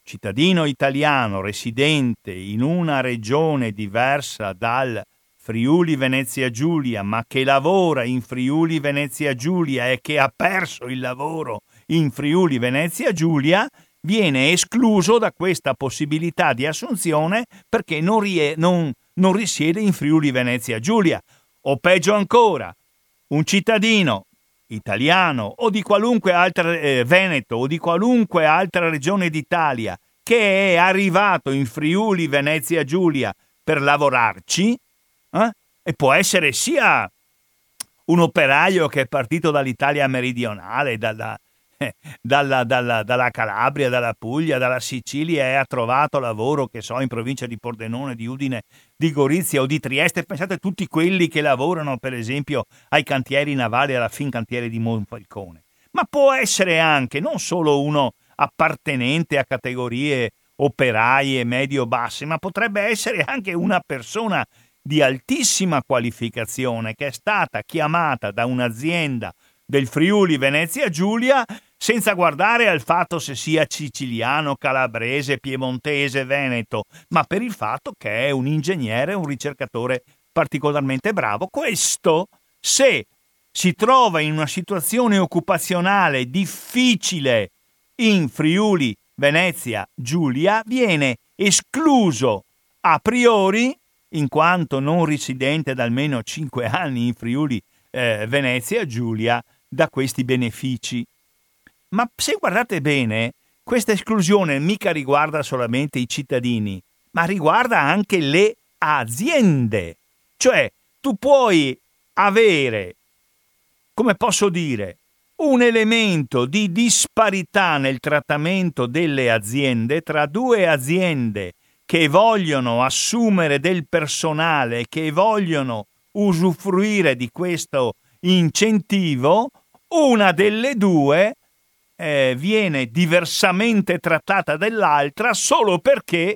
cittadino italiano residente in una regione diversa dal Friuli Venezia Giulia, ma che lavora in Friuli Venezia Giulia e che ha perso il lavoro in Friuli Venezia Giulia, viene escluso da questa possibilità di assunzione perché non, rie- non, non risiede in Friuli Venezia Giulia. O peggio ancora, un cittadino italiano o di qualunque altra eh, Veneto o di qualunque altra regione d'Italia che è arrivato in Friuli Venezia Giulia per lavorarci eh? e può essere sia un operaio che è partito dall'Italia meridionale, dalla, dalla, dalla, dalla, Calabria, dalla Puglia, dalla Sicilia e ha trovato lavoro, che so, in provincia di Pordenone, di Udine, di Gorizia o di Trieste. Pensate a tutti quelli che lavorano, per esempio, ai cantieri navali, alla Fincantiere di Monfalcone. Ma può essere anche non solo uno appartenente a categorie operaie medio-basse, ma potrebbe essere anche una persona di altissima qualificazione che è stata chiamata da un'azienda del Friuli Venezia Giulia senza guardare al fatto se sia siciliano, calabrese, piemontese, veneto, ma per il fatto che è un ingegnere, un ricercatore particolarmente bravo. Questo, se si trova in una situazione occupazionale difficile in Friuli Venezia Giulia, viene escluso a priori, in quanto non residente da almeno 5 anni in Friuli eh, Venezia Giulia, da questi benefici. Ma se guardate bene, questa esclusione mica riguarda solamente i cittadini, ma riguarda anche le aziende. Cioè, tu puoi avere, come posso dire, un elemento di disparità nel trattamento delle aziende tra due aziende che vogliono assumere del personale, che vogliono usufruire di questo incentivo una delle due eh, viene diversamente trattata dall'altra solo perché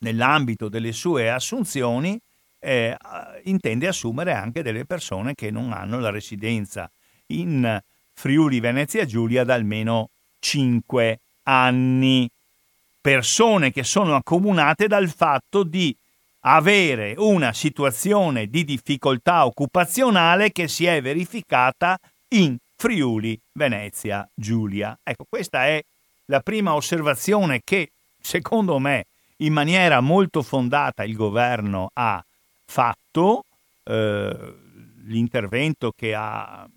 nell'ambito delle sue assunzioni eh, intende assumere anche delle persone che non hanno la residenza in Friuli Venezia Giulia da almeno 5 anni. Persone che sono accomunate dal fatto di avere una situazione di difficoltà occupazionale che si è verificata in Friuli, Venezia, Giulia. Ecco, questa è la prima osservazione che, secondo me, in maniera molto fondata il governo ha fatto. Eh, l'intervento che ha,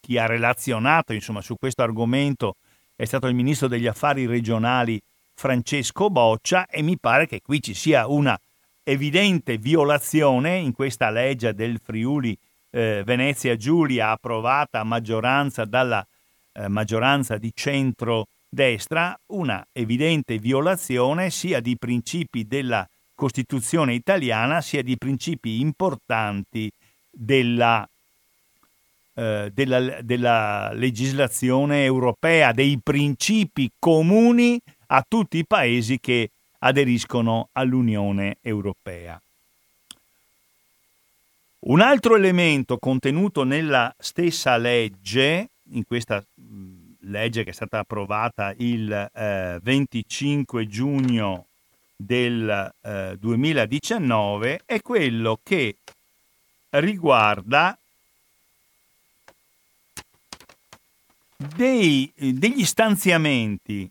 chi ha relazionato insomma, su questo argomento è stato il ministro degli affari regionali Francesco Boccia e mi pare che qui ci sia una evidente violazione in questa legge del Friuli eh, Venezia Giulia approvata a maggioranza dalla eh, maggioranza di centro destra una evidente violazione sia di principi della Costituzione italiana sia di principi importanti della, eh, della, della legislazione europea, dei principi comuni a tutti i paesi che aderiscono all'Unione Europea. Un altro elemento contenuto nella stessa legge, in questa legge che è stata approvata il eh, 25 giugno del eh, 2019, è quello che riguarda dei, degli stanziamenti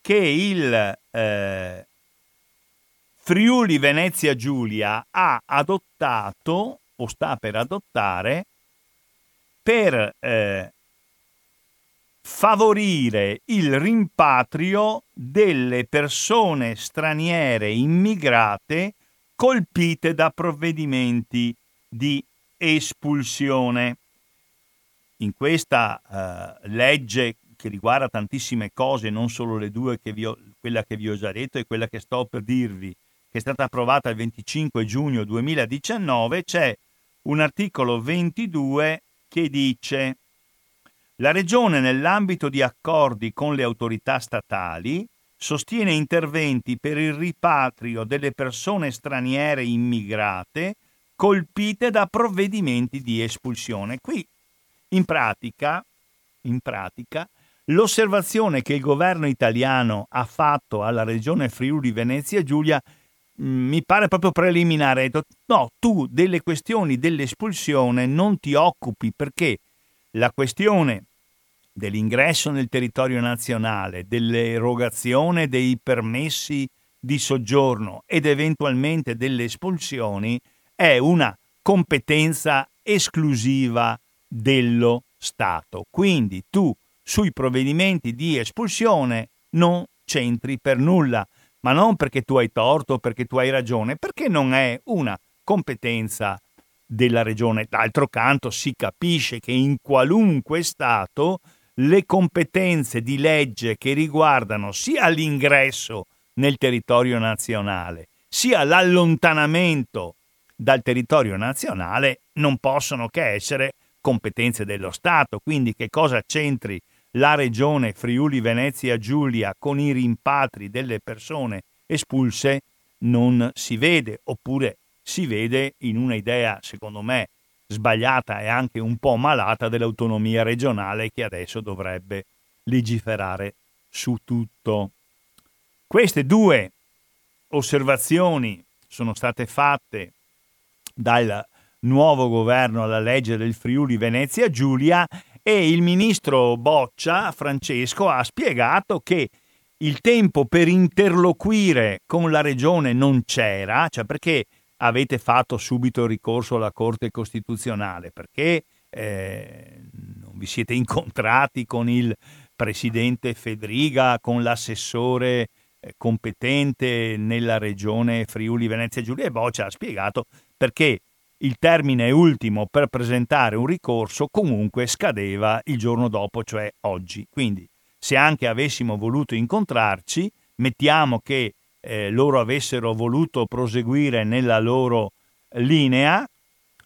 che il eh, Friuli Venezia Giulia ha adottato o sta per adottare per eh, favorire il rimpatrio delle persone straniere immigrate colpite da provvedimenti di espulsione. In questa uh, legge che riguarda tantissime cose, non solo le due, che ho, quella che vi ho già detto e quella che sto per dirvi, che è stata approvata il 25 giugno 2019, c'è un articolo 22 che dice la Regione, nell'ambito di accordi con le autorità statali, sostiene interventi per il ripatrio delle persone straniere immigrate colpite da provvedimenti di espulsione. Qui, in pratica, in pratica, l'osservazione che il governo italiano ha fatto alla Regione Friuli Venezia Giulia mi pare proprio preliminare. No, tu delle questioni dell'espulsione non ti occupi perché la questione dell'ingresso nel territorio nazionale, dell'erogazione dei permessi di soggiorno ed eventualmente delle espulsioni è una competenza esclusiva dello Stato. Quindi tu sui provvedimenti di espulsione non c'entri per nulla, ma non perché tu hai torto o perché tu hai ragione, perché non è una competenza della regione. D'altro canto si capisce che in qualunque Stato le competenze di legge che riguardano sia l'ingresso nel territorio nazionale, sia l'allontanamento dal territorio nazionale non possono che essere competenze dello Stato. Quindi che cosa c'entri la regione Friuli Venezia Giulia con i rimpatri delle persone espulse non si vede, oppure si vede in un'idea, secondo me, sbagliata e anche un po' malata dell'autonomia regionale che adesso dovrebbe legiferare su tutto. Queste due osservazioni sono state fatte dal nuovo governo alla legge del Friuli Venezia Giulia e il ministro Boccia, Francesco, ha spiegato che il tempo per interloquire con la regione non c'era, cioè perché avete fatto subito ricorso alla Corte Costituzionale perché eh, non vi siete incontrati con il presidente Fedriga, con l'assessore eh, competente nella regione Friuli Venezia Giulia. E Boccia ha spiegato perché il termine ultimo per presentare un ricorso comunque scadeva il giorno dopo, cioè oggi. Quindi se anche avessimo voluto incontrarci, mettiamo che eh, loro avessero voluto proseguire nella loro linea,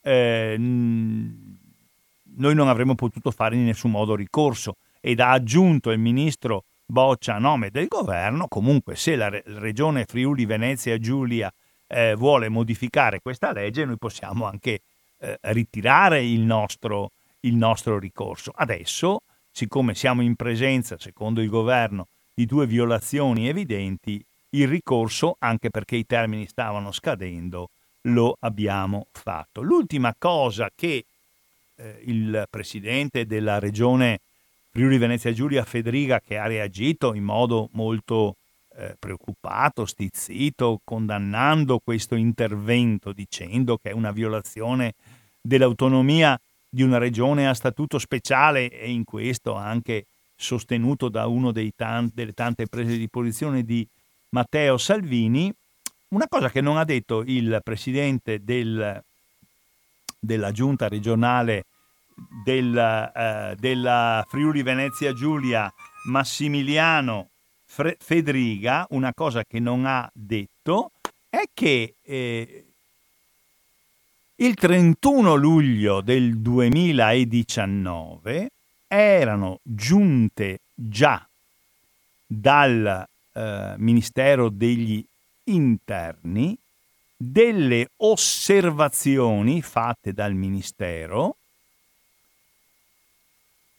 eh, noi non avremmo potuto fare in nessun modo ricorso ed ha aggiunto il ministro Boccia a nome del governo, comunque se la re- regione Friuli Venezia Giulia eh, vuole modificare questa legge, noi possiamo anche eh, ritirare il nostro, il nostro ricorso. Adesso, siccome siamo in presenza, secondo il governo, di due violazioni evidenti, il ricorso, anche perché i termini stavano scadendo, lo abbiamo fatto. L'ultima cosa che eh, il presidente della regione Friuli Venezia Giulia Federica, che ha reagito in modo molto eh, preoccupato, stizzito, condannando questo intervento, dicendo che è una violazione dell'autonomia di una regione a statuto speciale e in questo anche sostenuto da tanti, delle tante prese di posizione di Matteo Salvini, una cosa che non ha detto il presidente del, della giunta regionale del, eh, della Friuli Venezia Giulia, Massimiliano Fre- Fedriga, una cosa che non ha detto è che eh, il 31 luglio del 2019 erano giunte già dal eh, Ministero degli Interni delle osservazioni fatte dal Ministero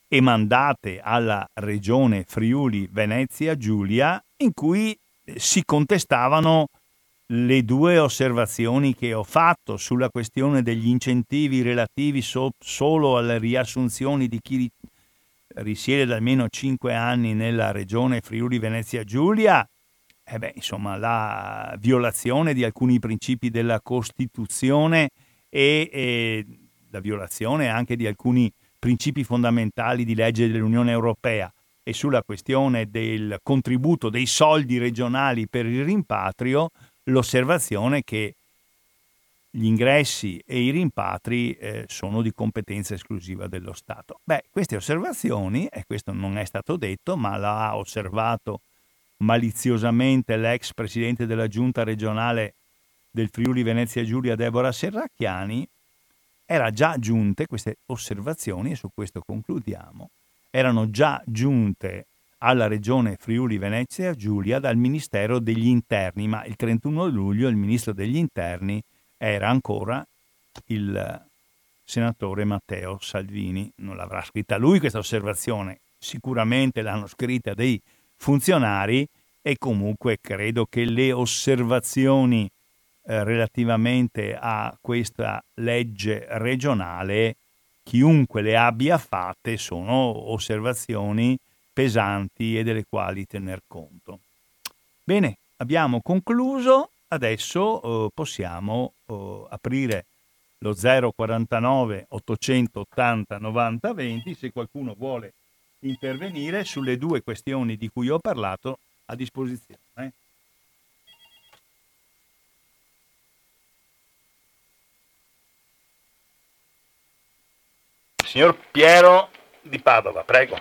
e mandate alla regione Friuli Venezia Giulia in cui si contestavano le due osservazioni che ho fatto sulla questione degli incentivi relativi so- solo alle riassunzioni di chi risiede da almeno cinque anni nella regione Friuli Venezia Giulia, eh beh, insomma, la violazione di alcuni principi della Costituzione e, e la violazione anche di alcuni principi fondamentali di legge dell'Unione Europea e sulla questione del contributo dei soldi regionali per il rimpatrio, l'osservazione che gli ingressi e i rimpatri eh, sono di competenza esclusiva dello Stato. Beh, queste osservazioni, e questo non è stato detto, ma l'ha osservato maliziosamente l'ex presidente della giunta regionale del Friuli Venezia Giulia Deborah Serracchiani, era già giunte queste osservazioni, e su questo concludiamo, erano già giunte alla regione Friuli Venezia Giulia dal Ministero degli Interni, ma il 31 luglio il ministro degli Interni era ancora il senatore Matteo Salvini. Non l'avrà scritta lui questa osservazione, sicuramente l'hanno scritta dei funzionari e comunque credo che le osservazioni eh, relativamente a questa legge regionale, chiunque le abbia fatte, sono osservazioni pesanti e delle quali tener conto. Bene, abbiamo concluso, adesso eh, possiamo eh, aprire lo 049 880 90 20 se qualcuno vuole intervenire sulle due questioni di cui ho parlato a disposizione. Signor Piero di Padova, prego.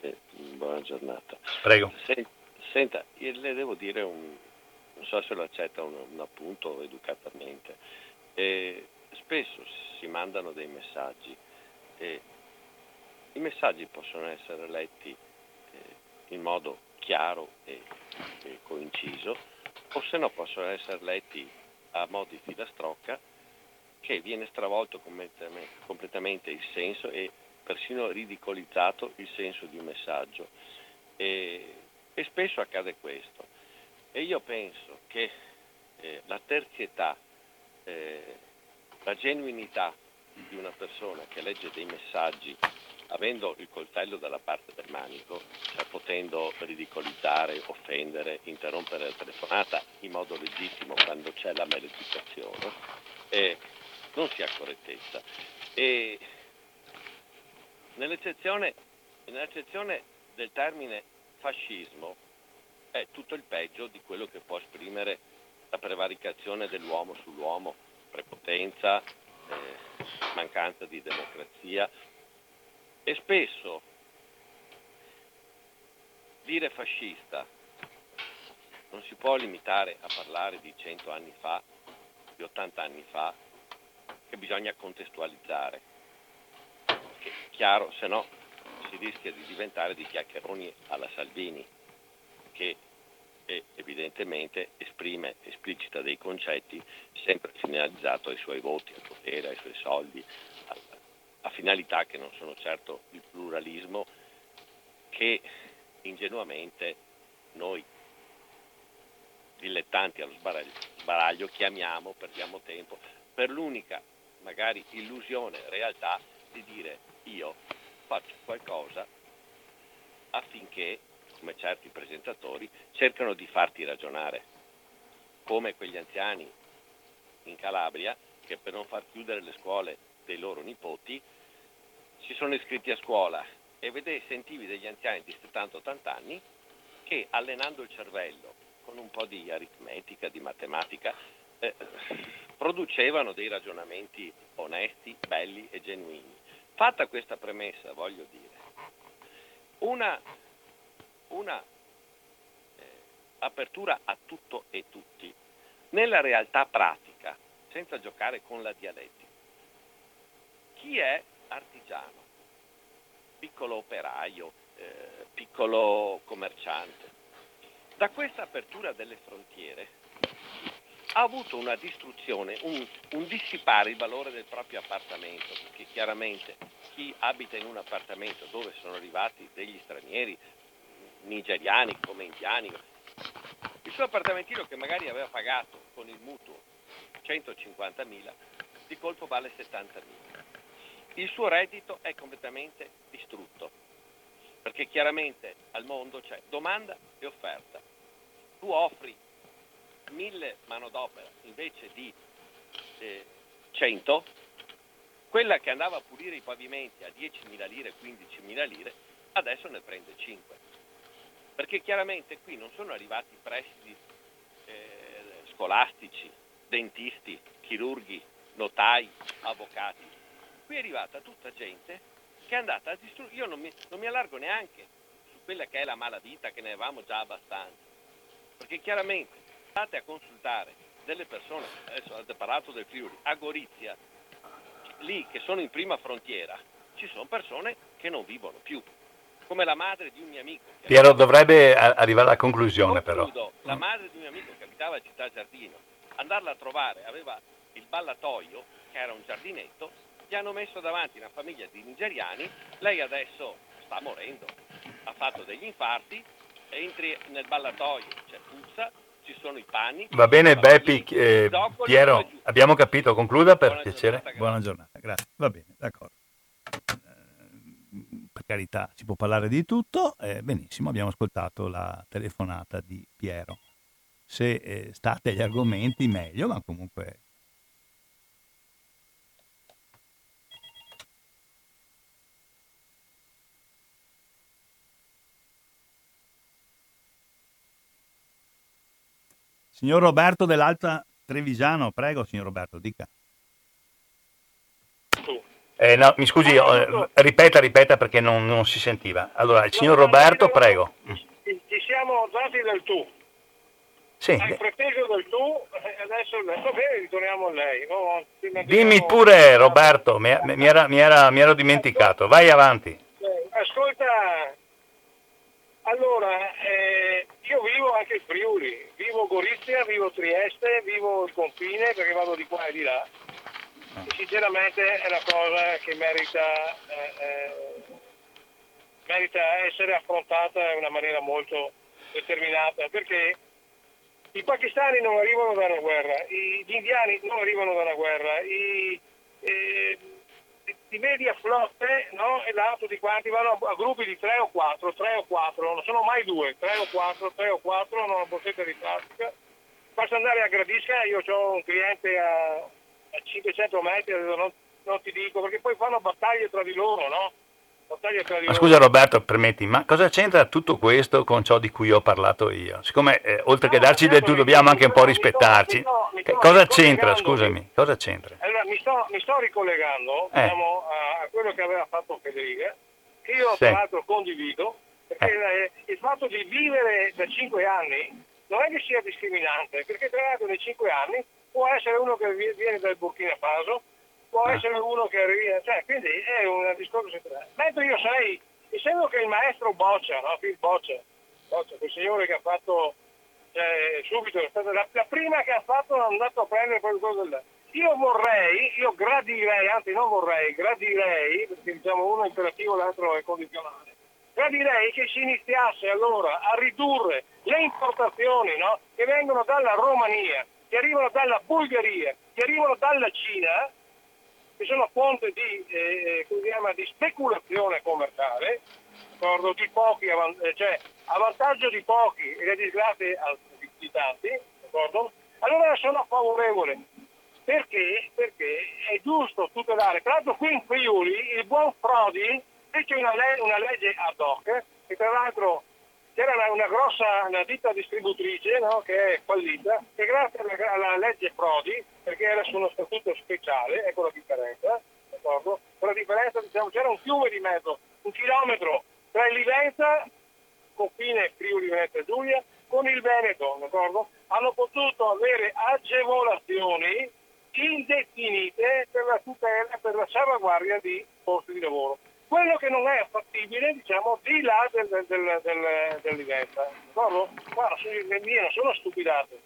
Sì, buona giornata. Prego. Senta, le devo dire un, non so se lo accetta un, un appunto educatamente. Eh, spesso si mandano dei messaggi e i messaggi possono essere letti eh, in modo chiaro e, e coinciso o se no possono essere letti a mo' di filastrocca che viene stravolto completamente il senso e persino ridicolizzato il senso di un messaggio. E, e spesso accade questo. E io penso che eh, la terzietà, eh, la genuinità di una persona che legge dei messaggi avendo il coltello dalla parte del manico, cioè potendo ridicolizzare, offendere, interrompere la telefonata in modo legittimo quando c'è la maleducazione, eh, non si ha correttezza. E nell'eccezione, nell'eccezione del termine fascismo è tutto il peggio di quello che può esprimere la prevaricazione dell'uomo sull'uomo, prepotenza, eh, mancanza di democrazia e spesso dire fascista non si può limitare a parlare di 100 anni fa, di 80 anni fa, che bisogna contestualizzare. Che chiaro, se no si rischia di diventare di chiacchieroni alla Salvini, che è, evidentemente esprime, esplicita dei concetti sempre finalizzato ai suoi voti, al potere, ai suoi soldi, a, a finalità che non sono certo il pluralismo che ingenuamente noi dilettanti allo sbaraglio, sbaraglio chiamiamo, perdiamo tempo, per l'unica magari illusione, realtà di dire io faccio qualcosa affinché, come certi presentatori, cercano di farti ragionare, come quegli anziani in Calabria che per non far chiudere le scuole dei loro nipoti si sono iscritti a scuola. E vedevi, sentivi degli anziani di 70-80 anni che allenando il cervello con un po' di aritmetica, di matematica, eh, producevano dei ragionamenti onesti, belli e genuini. Fatta questa premessa, voglio dire, una una eh, apertura a tutto e tutti. Nella realtà pratica, senza giocare con la dialettica, chi è artigiano, piccolo operaio, eh, piccolo commerciante, da questa apertura delle frontiere ha avuto una distruzione, un, un, dissipare il valore del proprio appartamento, perché chiaramente chi abita in un appartamento dove sono arrivati degli stranieri, nigeriani come indiani, il suo appartamentino che magari aveva pagato con il mutuo 150.000, di colpo vale 70.000. Il suo reddito è completamente distrutto, perché chiaramente al mondo c'è domanda e offerta. Tu offri mille manodopera invece di eh, 100, quella che andava a pulire i pavimenti a 10.000 lire, 15.000 lire, adesso ne prende 5. Perché chiaramente qui non sono arrivati prestiti eh, scolastici, dentisti, chirurghi, notai, avvocati. Qui è arrivata tutta gente che è andata a distruggere. Io non mi, non mi allargo neanche su quella che è la malavita, che ne avevamo già abbastanza. Perché chiaramente andate a consultare delle persone, adesso avete parlato del Friuli, a Gorizia, lì che sono in prima frontiera, ci sono persone che non vivono più, come la madre di un mio amico. Piero dovrebbe arrivare alla conclusione però. La madre di un mio amico che abitava a Città Giardino, andarla a trovare, aveva il ballatoio, che era un giardinetto, gli hanno messo davanti una famiglia di nigeriani, lei adesso sta morendo, ha fatto degli infarti, entri nel ballatoio, c'è puzza, ci sono i panni. Va bene Beppi, eh, Piero, abbiamo capito, concluda per Buona piacere. Giornata, Buona giornata, grazie. Va bene, d'accordo. Eh, per carità, si può parlare di tutto, eh, benissimo, abbiamo ascoltato la telefonata di Piero. Se eh, state agli argomenti meglio, ma comunque Signor Roberto dell'Alta Trevisano, prego, signor Roberto, dica. Eh, no, mi scusi, eh, ripeta, ripeta perché non, non, si sentiva. Allora, il signor no, Roberto, prego. Ci siamo dati del tu. Sì. Hai preteso del tu, adesso va bene, ritorniamo a lei. Oh, Dimmi pure, Roberto, mi, mi, era, mi, era, mi ero dimenticato. Vai avanti. Eh, ascolta, allora, eh, io vivo anche il Friuli, vivo Gorizia, vivo Trieste, vivo il confine perché vado di qua e di là. E sinceramente è una cosa che merita, eh, eh, merita essere affrontata in una maniera molto determinata perché i pakistani non arrivano da una guerra, gli indiani non arrivano da una guerra, i, eh, ti vedi a flotte no? e là tutti quanti vanno a, gruppi di 3 o 4, 3 o 4, non sono mai due, 3 o 4, 3 o 4, hanno una borsetta di plastica. Basta andare a Gradisca, io ho un cliente a, a 500 metri, non, non ti dico, perché poi fanno battaglie tra di loro, no? Ma scusa Roberto, permetti, ma cosa c'entra tutto questo con ciò di cui ho parlato io? Siccome eh, oltre che darci del tu dobbiamo anche un po' rispettarci. cosa c'entra, scusami, cosa c'entra? Allora, mi sto, mi sto ricollegando eh. diciamo, a, a, quello che aveva fatto Federica, che io sì. tra l'altro condivido, perché eh. il fatto di vivere da 5 anni non è che sia discriminante, perché tra l'altro nei 5 anni può essere uno che viene dal Burkina Faso, può ah. essere uno che arriva, cioè, quindi è un discorso centrale. Mentre io sai, essendo che il maestro Boccia, no? Phil Boccia, Boccia, quel signore che ha fatto cioè, subito, è stata la, la, prima che ha fatto è andato a prendere qualcosa del io vorrei, io gradirei, anzi non vorrei, gradirei, perché diciamo uno è imperativo e l'altro è condizionale, gradirei che si iniziasse allora a ridurre le importazioni no? che vengono dalla Romania, che arrivano dalla Bulgaria, che arrivano dalla Cina, che sono fonte di, eh, chiama, di speculazione commerciale, di pochi, eh, cioè a vantaggio di pochi e le disgrazie di tanti, d'accordo? allora sono favorevole. Perché? Perché è giusto tutelare. Tra l'altro qui in Friuli il buon Prodi fece una, le- una legge ad hoc, che tra l'altro c'era una, una grossa una ditta distributrice no, che è fallita, che grazie alla, alla, legge Prodi, perché era su uno statuto speciale, ecco la differenza, d'accordo? Con la differenza diciamo, c'era un fiume di mezzo, un chilometro tra il Livenza confine Friuli Venezia Giulia con il Veneto, d'accordo? Hanno potuto avere agevolazioni indefinite per la tutela, per la salvaguardia di posti di lavoro. Quello che non è fattibile, diciamo, di là del, del, del, del, dell'identa. D'accordo? Guarda, le mie non sono stupidate.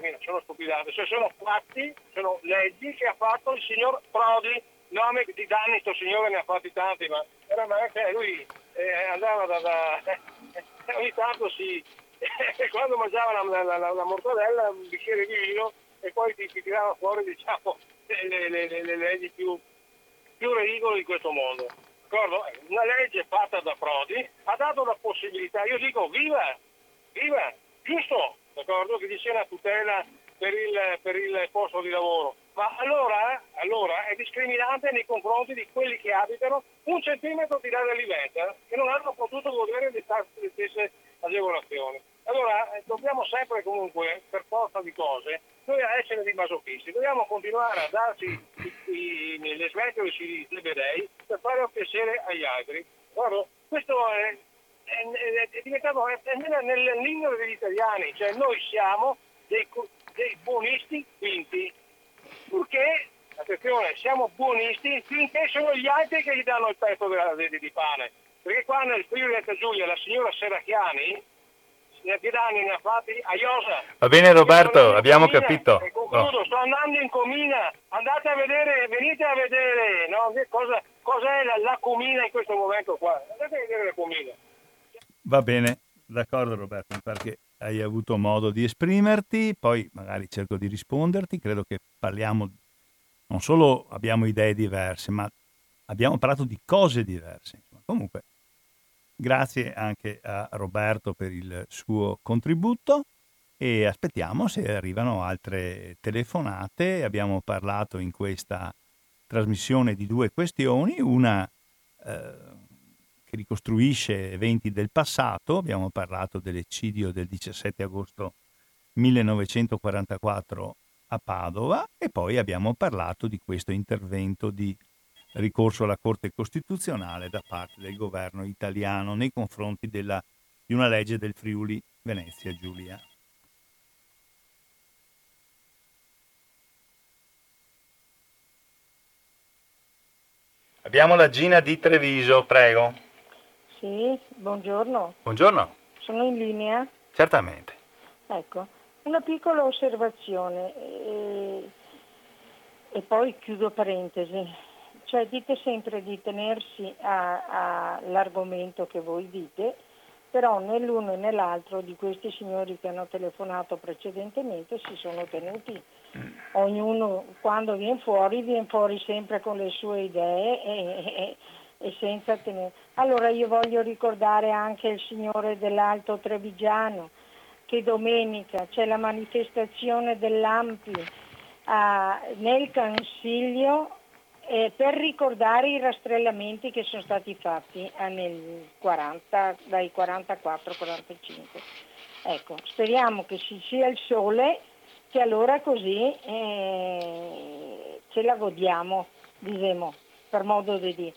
Mie sono stupidate, cioè sono fatti, sono leggi che ha fatto il signor Prodi. Nome di danni, questo signore ne ha fatti tanti, ma era anche lui eh, andava da, da ogni tanto si quando mangiava la, la, la, la, mortadella un bicchiere di vino e poi ti, ti tirava fuori diciamo, le leggi più, più ridicole di questo mondo. D'accordo? Una legge fatta da Prodi ha dato la possibilità, io dico viva, viva, giusto, d'accordo? Che ci sia una tutela per il, per il posto di lavoro. Ma allora, allora, è discriminante nei confronti di quelli che abitano un centimetro di là dell'Iventa che non hanno potuto godere di stesse agevolazioni. Allora eh, dobbiamo sempre comunque, per forza di cose, noi a essere dei masochisti, dobbiamo continuare a darci i, i, le sventole sui dei per fare un piacere agli altri. Guarda, questo è, è, è diventato è, nell'inno degli italiani, cioè noi siamo dei, dei buonisti finti, purché, attenzione, siamo buonisti finché sono gli altri che gli danno il pezzo di, di pane. Perché qua nel Friuli Giulia la signora Serracchiani che danni ne ha fatti a Iosa. Va bene Roberto, abbiamo comina, capito. concludo, oh. sto andando in comina, andate a vedere, venite a vedere no? cosa, cos'è la, la comina in questo momento qua. Andate a vedere la comina. Va bene, d'accordo Roberto, perché hai avuto modo di esprimerti, poi magari cerco di risponderti, credo che parliamo, non solo abbiamo idee diverse, ma abbiamo parlato di cose diverse. Comunque, Grazie anche a Roberto per il suo contributo e aspettiamo se arrivano altre telefonate. Abbiamo parlato in questa trasmissione di due questioni, una eh, che ricostruisce eventi del passato, abbiamo parlato dell'eccidio del 17 agosto 1944 a Padova e poi abbiamo parlato di questo intervento di ricorso alla Corte Costituzionale da parte del governo italiano nei confronti della, di una legge del Friuli Venezia Giulia. Abbiamo la Gina di Treviso, prego. Sì, buongiorno. Buongiorno. Sono in linea? Certamente. Ecco, una piccola osservazione e, e poi chiudo parentesi cioè dite sempre di tenersi all'argomento che voi dite, però né l'uno né l'altro di questi signori che hanno telefonato precedentemente si sono tenuti. Ognuno quando viene fuori viene fuori sempre con le sue idee e, e, e senza tenere. Allora io voglio ricordare anche il signore dell'Alto Trevigiano che domenica c'è la manifestazione dell'Ampi uh, nel Consiglio eh, per ricordare i rastrellamenti che sono stati fatti eh, 40, dai 44-45. Ecco, speriamo che ci sia il sole, che allora così eh, ce la godiamo, diciamo, per modo di dire.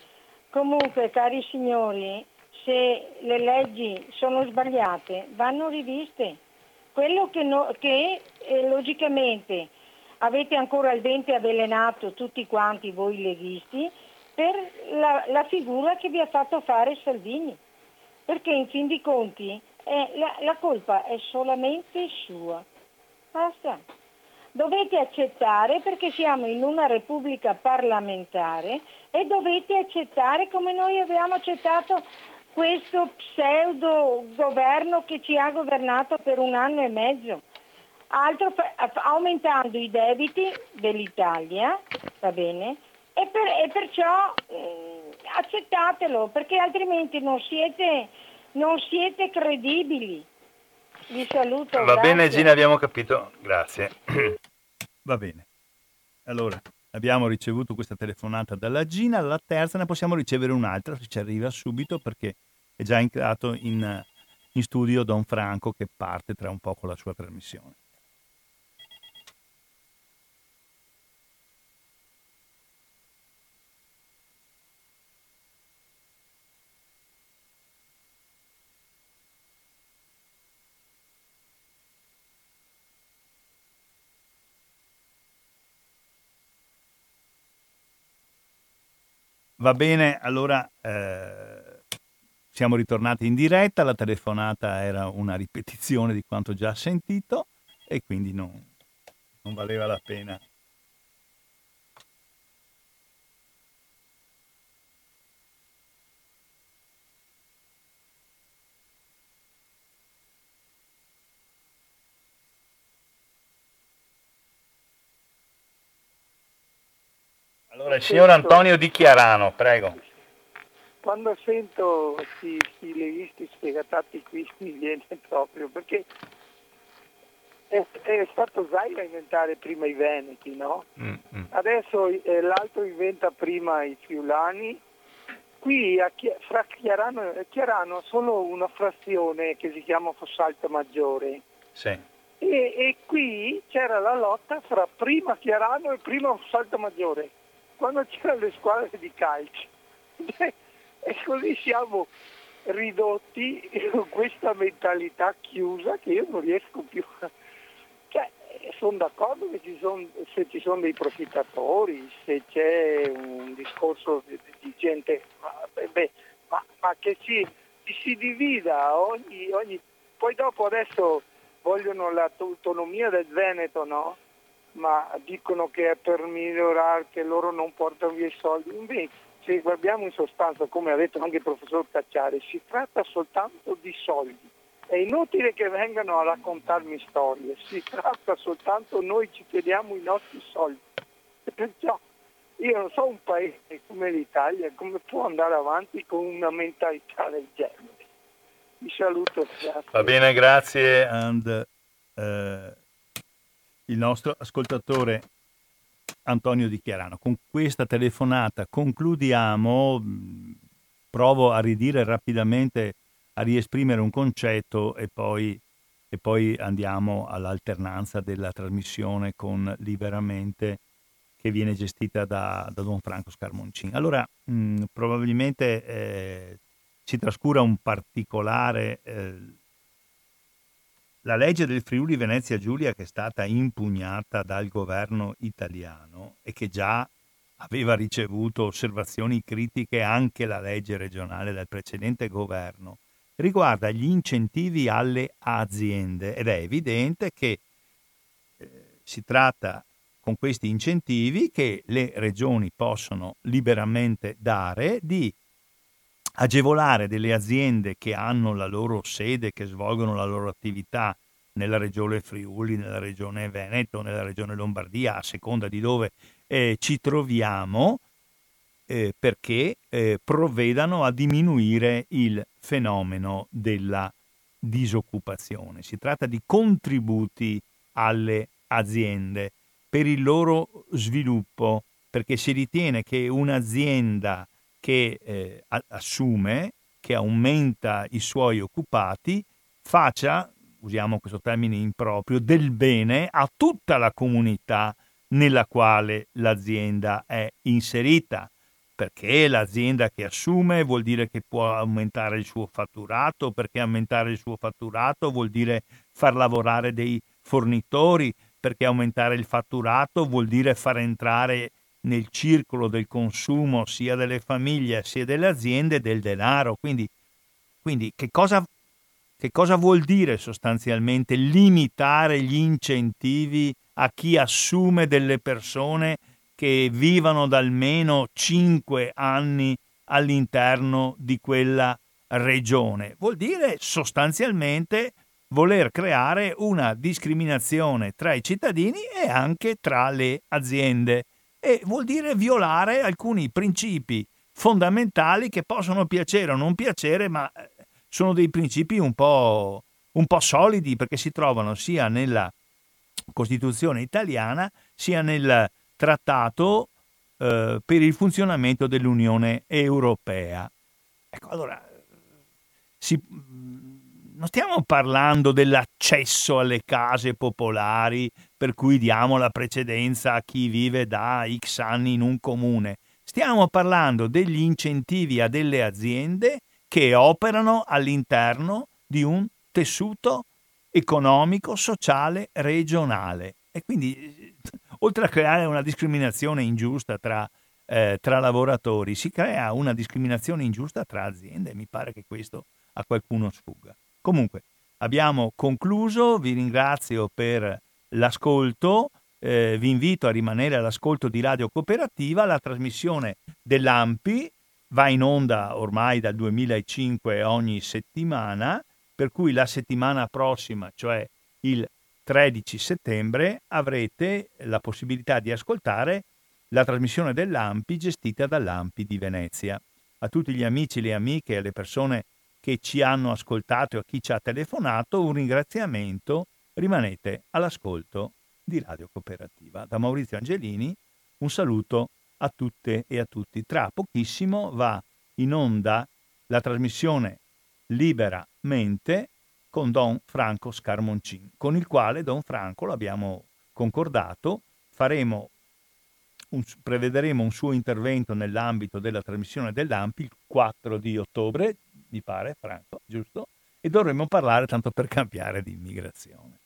Comunque, cari signori, se le leggi sono sbagliate, vanno riviste. Quello che, no, che eh, logicamente avete ancora il dente avvelenato tutti quanti voi leghisti per la, la, figura che vi ha fatto fare Salvini, perché in fin di conti eh, la, la colpa è solamente sua. Basta. Dovete accettare perché siamo in una repubblica parlamentare e dovete accettare come noi abbiamo accettato questo pseudo governo che ci ha governato per un anno e mezzo altro aumentando i debiti dell'Italia, va bene? E, per, e perciò eh, accettatelo, perché altrimenti non siete, non siete credibili. Vi saluto. Va grazie. bene Gina, abbiamo capito, grazie. Va bene. Allora, abbiamo ricevuto questa telefonata dalla Gina, la terza ne possiamo ricevere un'altra se ci arriva subito perché è già entrato in, in studio Don Franco che parte tra un po' con la sua trasmissione. Va bene, allora eh, siamo ritornati in diretta, la telefonata era una ripetizione di quanto già sentito e quindi non, non valeva la pena Allora, signor Antonio Di Chiarano, prego. Quando sento questi leghisti sfegatati qui mi viene proprio perché è, è stato Zaia a inventare prima i Veneti, no? Mm-hmm. Adesso eh, l'altro inventa prima i Friulani. Qui a, fra Chiarano e Chiarano solo una frazione che si chiama Fossalto Maggiore. Sì. E, e, qui c'era la lotta fra prima Chiarano e prima Fossalto Maggiore quando c'erano le squadre di calcio. e così siamo ridotti in questa mentalità chiusa che io non riesco più a... Cioè, sono d'accordo che ci son, se ci sono dei profittatori, se c'è un discorso di, di gente, ma, beh, ma, ma che ci, ci, si divida ogni, ogni... Poi dopo adesso vogliono l'autonomia del Veneto, no? Ma dicono che è per migliorare, che loro non portano via i soldi. Invece, se guardiamo in sostanza, come ha detto anche il professor Cacciari, si tratta soltanto di soldi. È inutile che vengano a raccontarmi storie, si tratta soltanto, noi ci chiediamo i nostri soldi. E perciò io non so un paese come l'Italia come può andare avanti con una mentalità del genere. Vi saluto. Grazie. Va bene, grazie. And, uh il nostro ascoltatore Antonio Di Chiarano. Con questa telefonata concludiamo, provo a ridire rapidamente, a riesprimere un concetto e poi, e poi andiamo all'alternanza della trasmissione con Liberamente che viene gestita da, da Don Franco Scarmoncin. Allora, mh, probabilmente eh, si trascura un particolare eh, la legge del Friuli Venezia Giulia che è stata impugnata dal governo italiano e che già aveva ricevuto osservazioni critiche anche la legge regionale del precedente governo, riguarda gli incentivi alle aziende ed è evidente che eh, si tratta con questi incentivi che le regioni possono liberamente dare di agevolare delle aziende che hanno la loro sede, che svolgono la loro attività nella regione Friuli, nella regione Veneto, nella regione Lombardia, a seconda di dove eh, ci troviamo, eh, perché eh, provvedano a diminuire il fenomeno della disoccupazione. Si tratta di contributi alle aziende per il loro sviluppo, perché si ritiene che un'azienda che eh, assume, che aumenta i suoi occupati, faccia, usiamo questo termine improprio, del bene a tutta la comunità nella quale l'azienda è inserita, perché l'azienda che assume vuol dire che può aumentare il suo fatturato, perché aumentare il suo fatturato vuol dire far lavorare dei fornitori, perché aumentare il fatturato vuol dire far entrare nel circolo del consumo sia delle famiglie sia delle aziende del denaro. Quindi, quindi che, cosa, che cosa vuol dire sostanzialmente limitare gli incentivi a chi assume delle persone che vivano da almeno 5 anni all'interno di quella regione? Vuol dire sostanzialmente voler creare una discriminazione tra i cittadini e anche tra le aziende e vuol dire violare alcuni principi fondamentali che possono piacere o non piacere, ma eh, sono dei principi un po', un po solidi perché si trovano sia nella Costituzione italiana sia nel trattato eh, per il funzionamento dell'Unione Europea. Ecco, allora, si, non stiamo parlando dell'accesso alle case popolari per cui diamo la precedenza a chi vive da X anni in un comune. Stiamo parlando degli incentivi a delle aziende che operano all'interno di un tessuto economico, sociale, regionale. E quindi, oltre a creare una discriminazione ingiusta tra eh, tra lavoratori, si crea una discriminazione ingiusta tra aziende. Mi pare che questo a qualcuno sfugga. Comunque, abbiamo concluso, vi ringrazio per l'ascolto, eh, vi invito a rimanere all'ascolto di Radio Cooperativa, la trasmissione dell'AMPI va in onda ormai dal 2005 ogni settimana, per cui la settimana prossima, cioè il 13 settembre, avrete la possibilità di ascoltare la trasmissione dell'AMPI gestita dall'AMPI di Venezia. A tutti gli amici, le amiche e alle persone che ci hanno ascoltato e a chi ci ha telefonato, un ringraziamento. Rimanete all'ascolto di Radio Cooperativa. Da Maurizio Angelini un saluto a tutte e a tutti. Tra pochissimo va in onda la trasmissione Liberamente con Don Franco Scarmoncin, con il quale Don Franco l'abbiamo concordato, faremo un, prevederemo un suo intervento nell'ambito della trasmissione dell'AMPI il 4 di ottobre, mi pare, Franco, giusto? E dovremo parlare, tanto per cambiare, di immigrazione.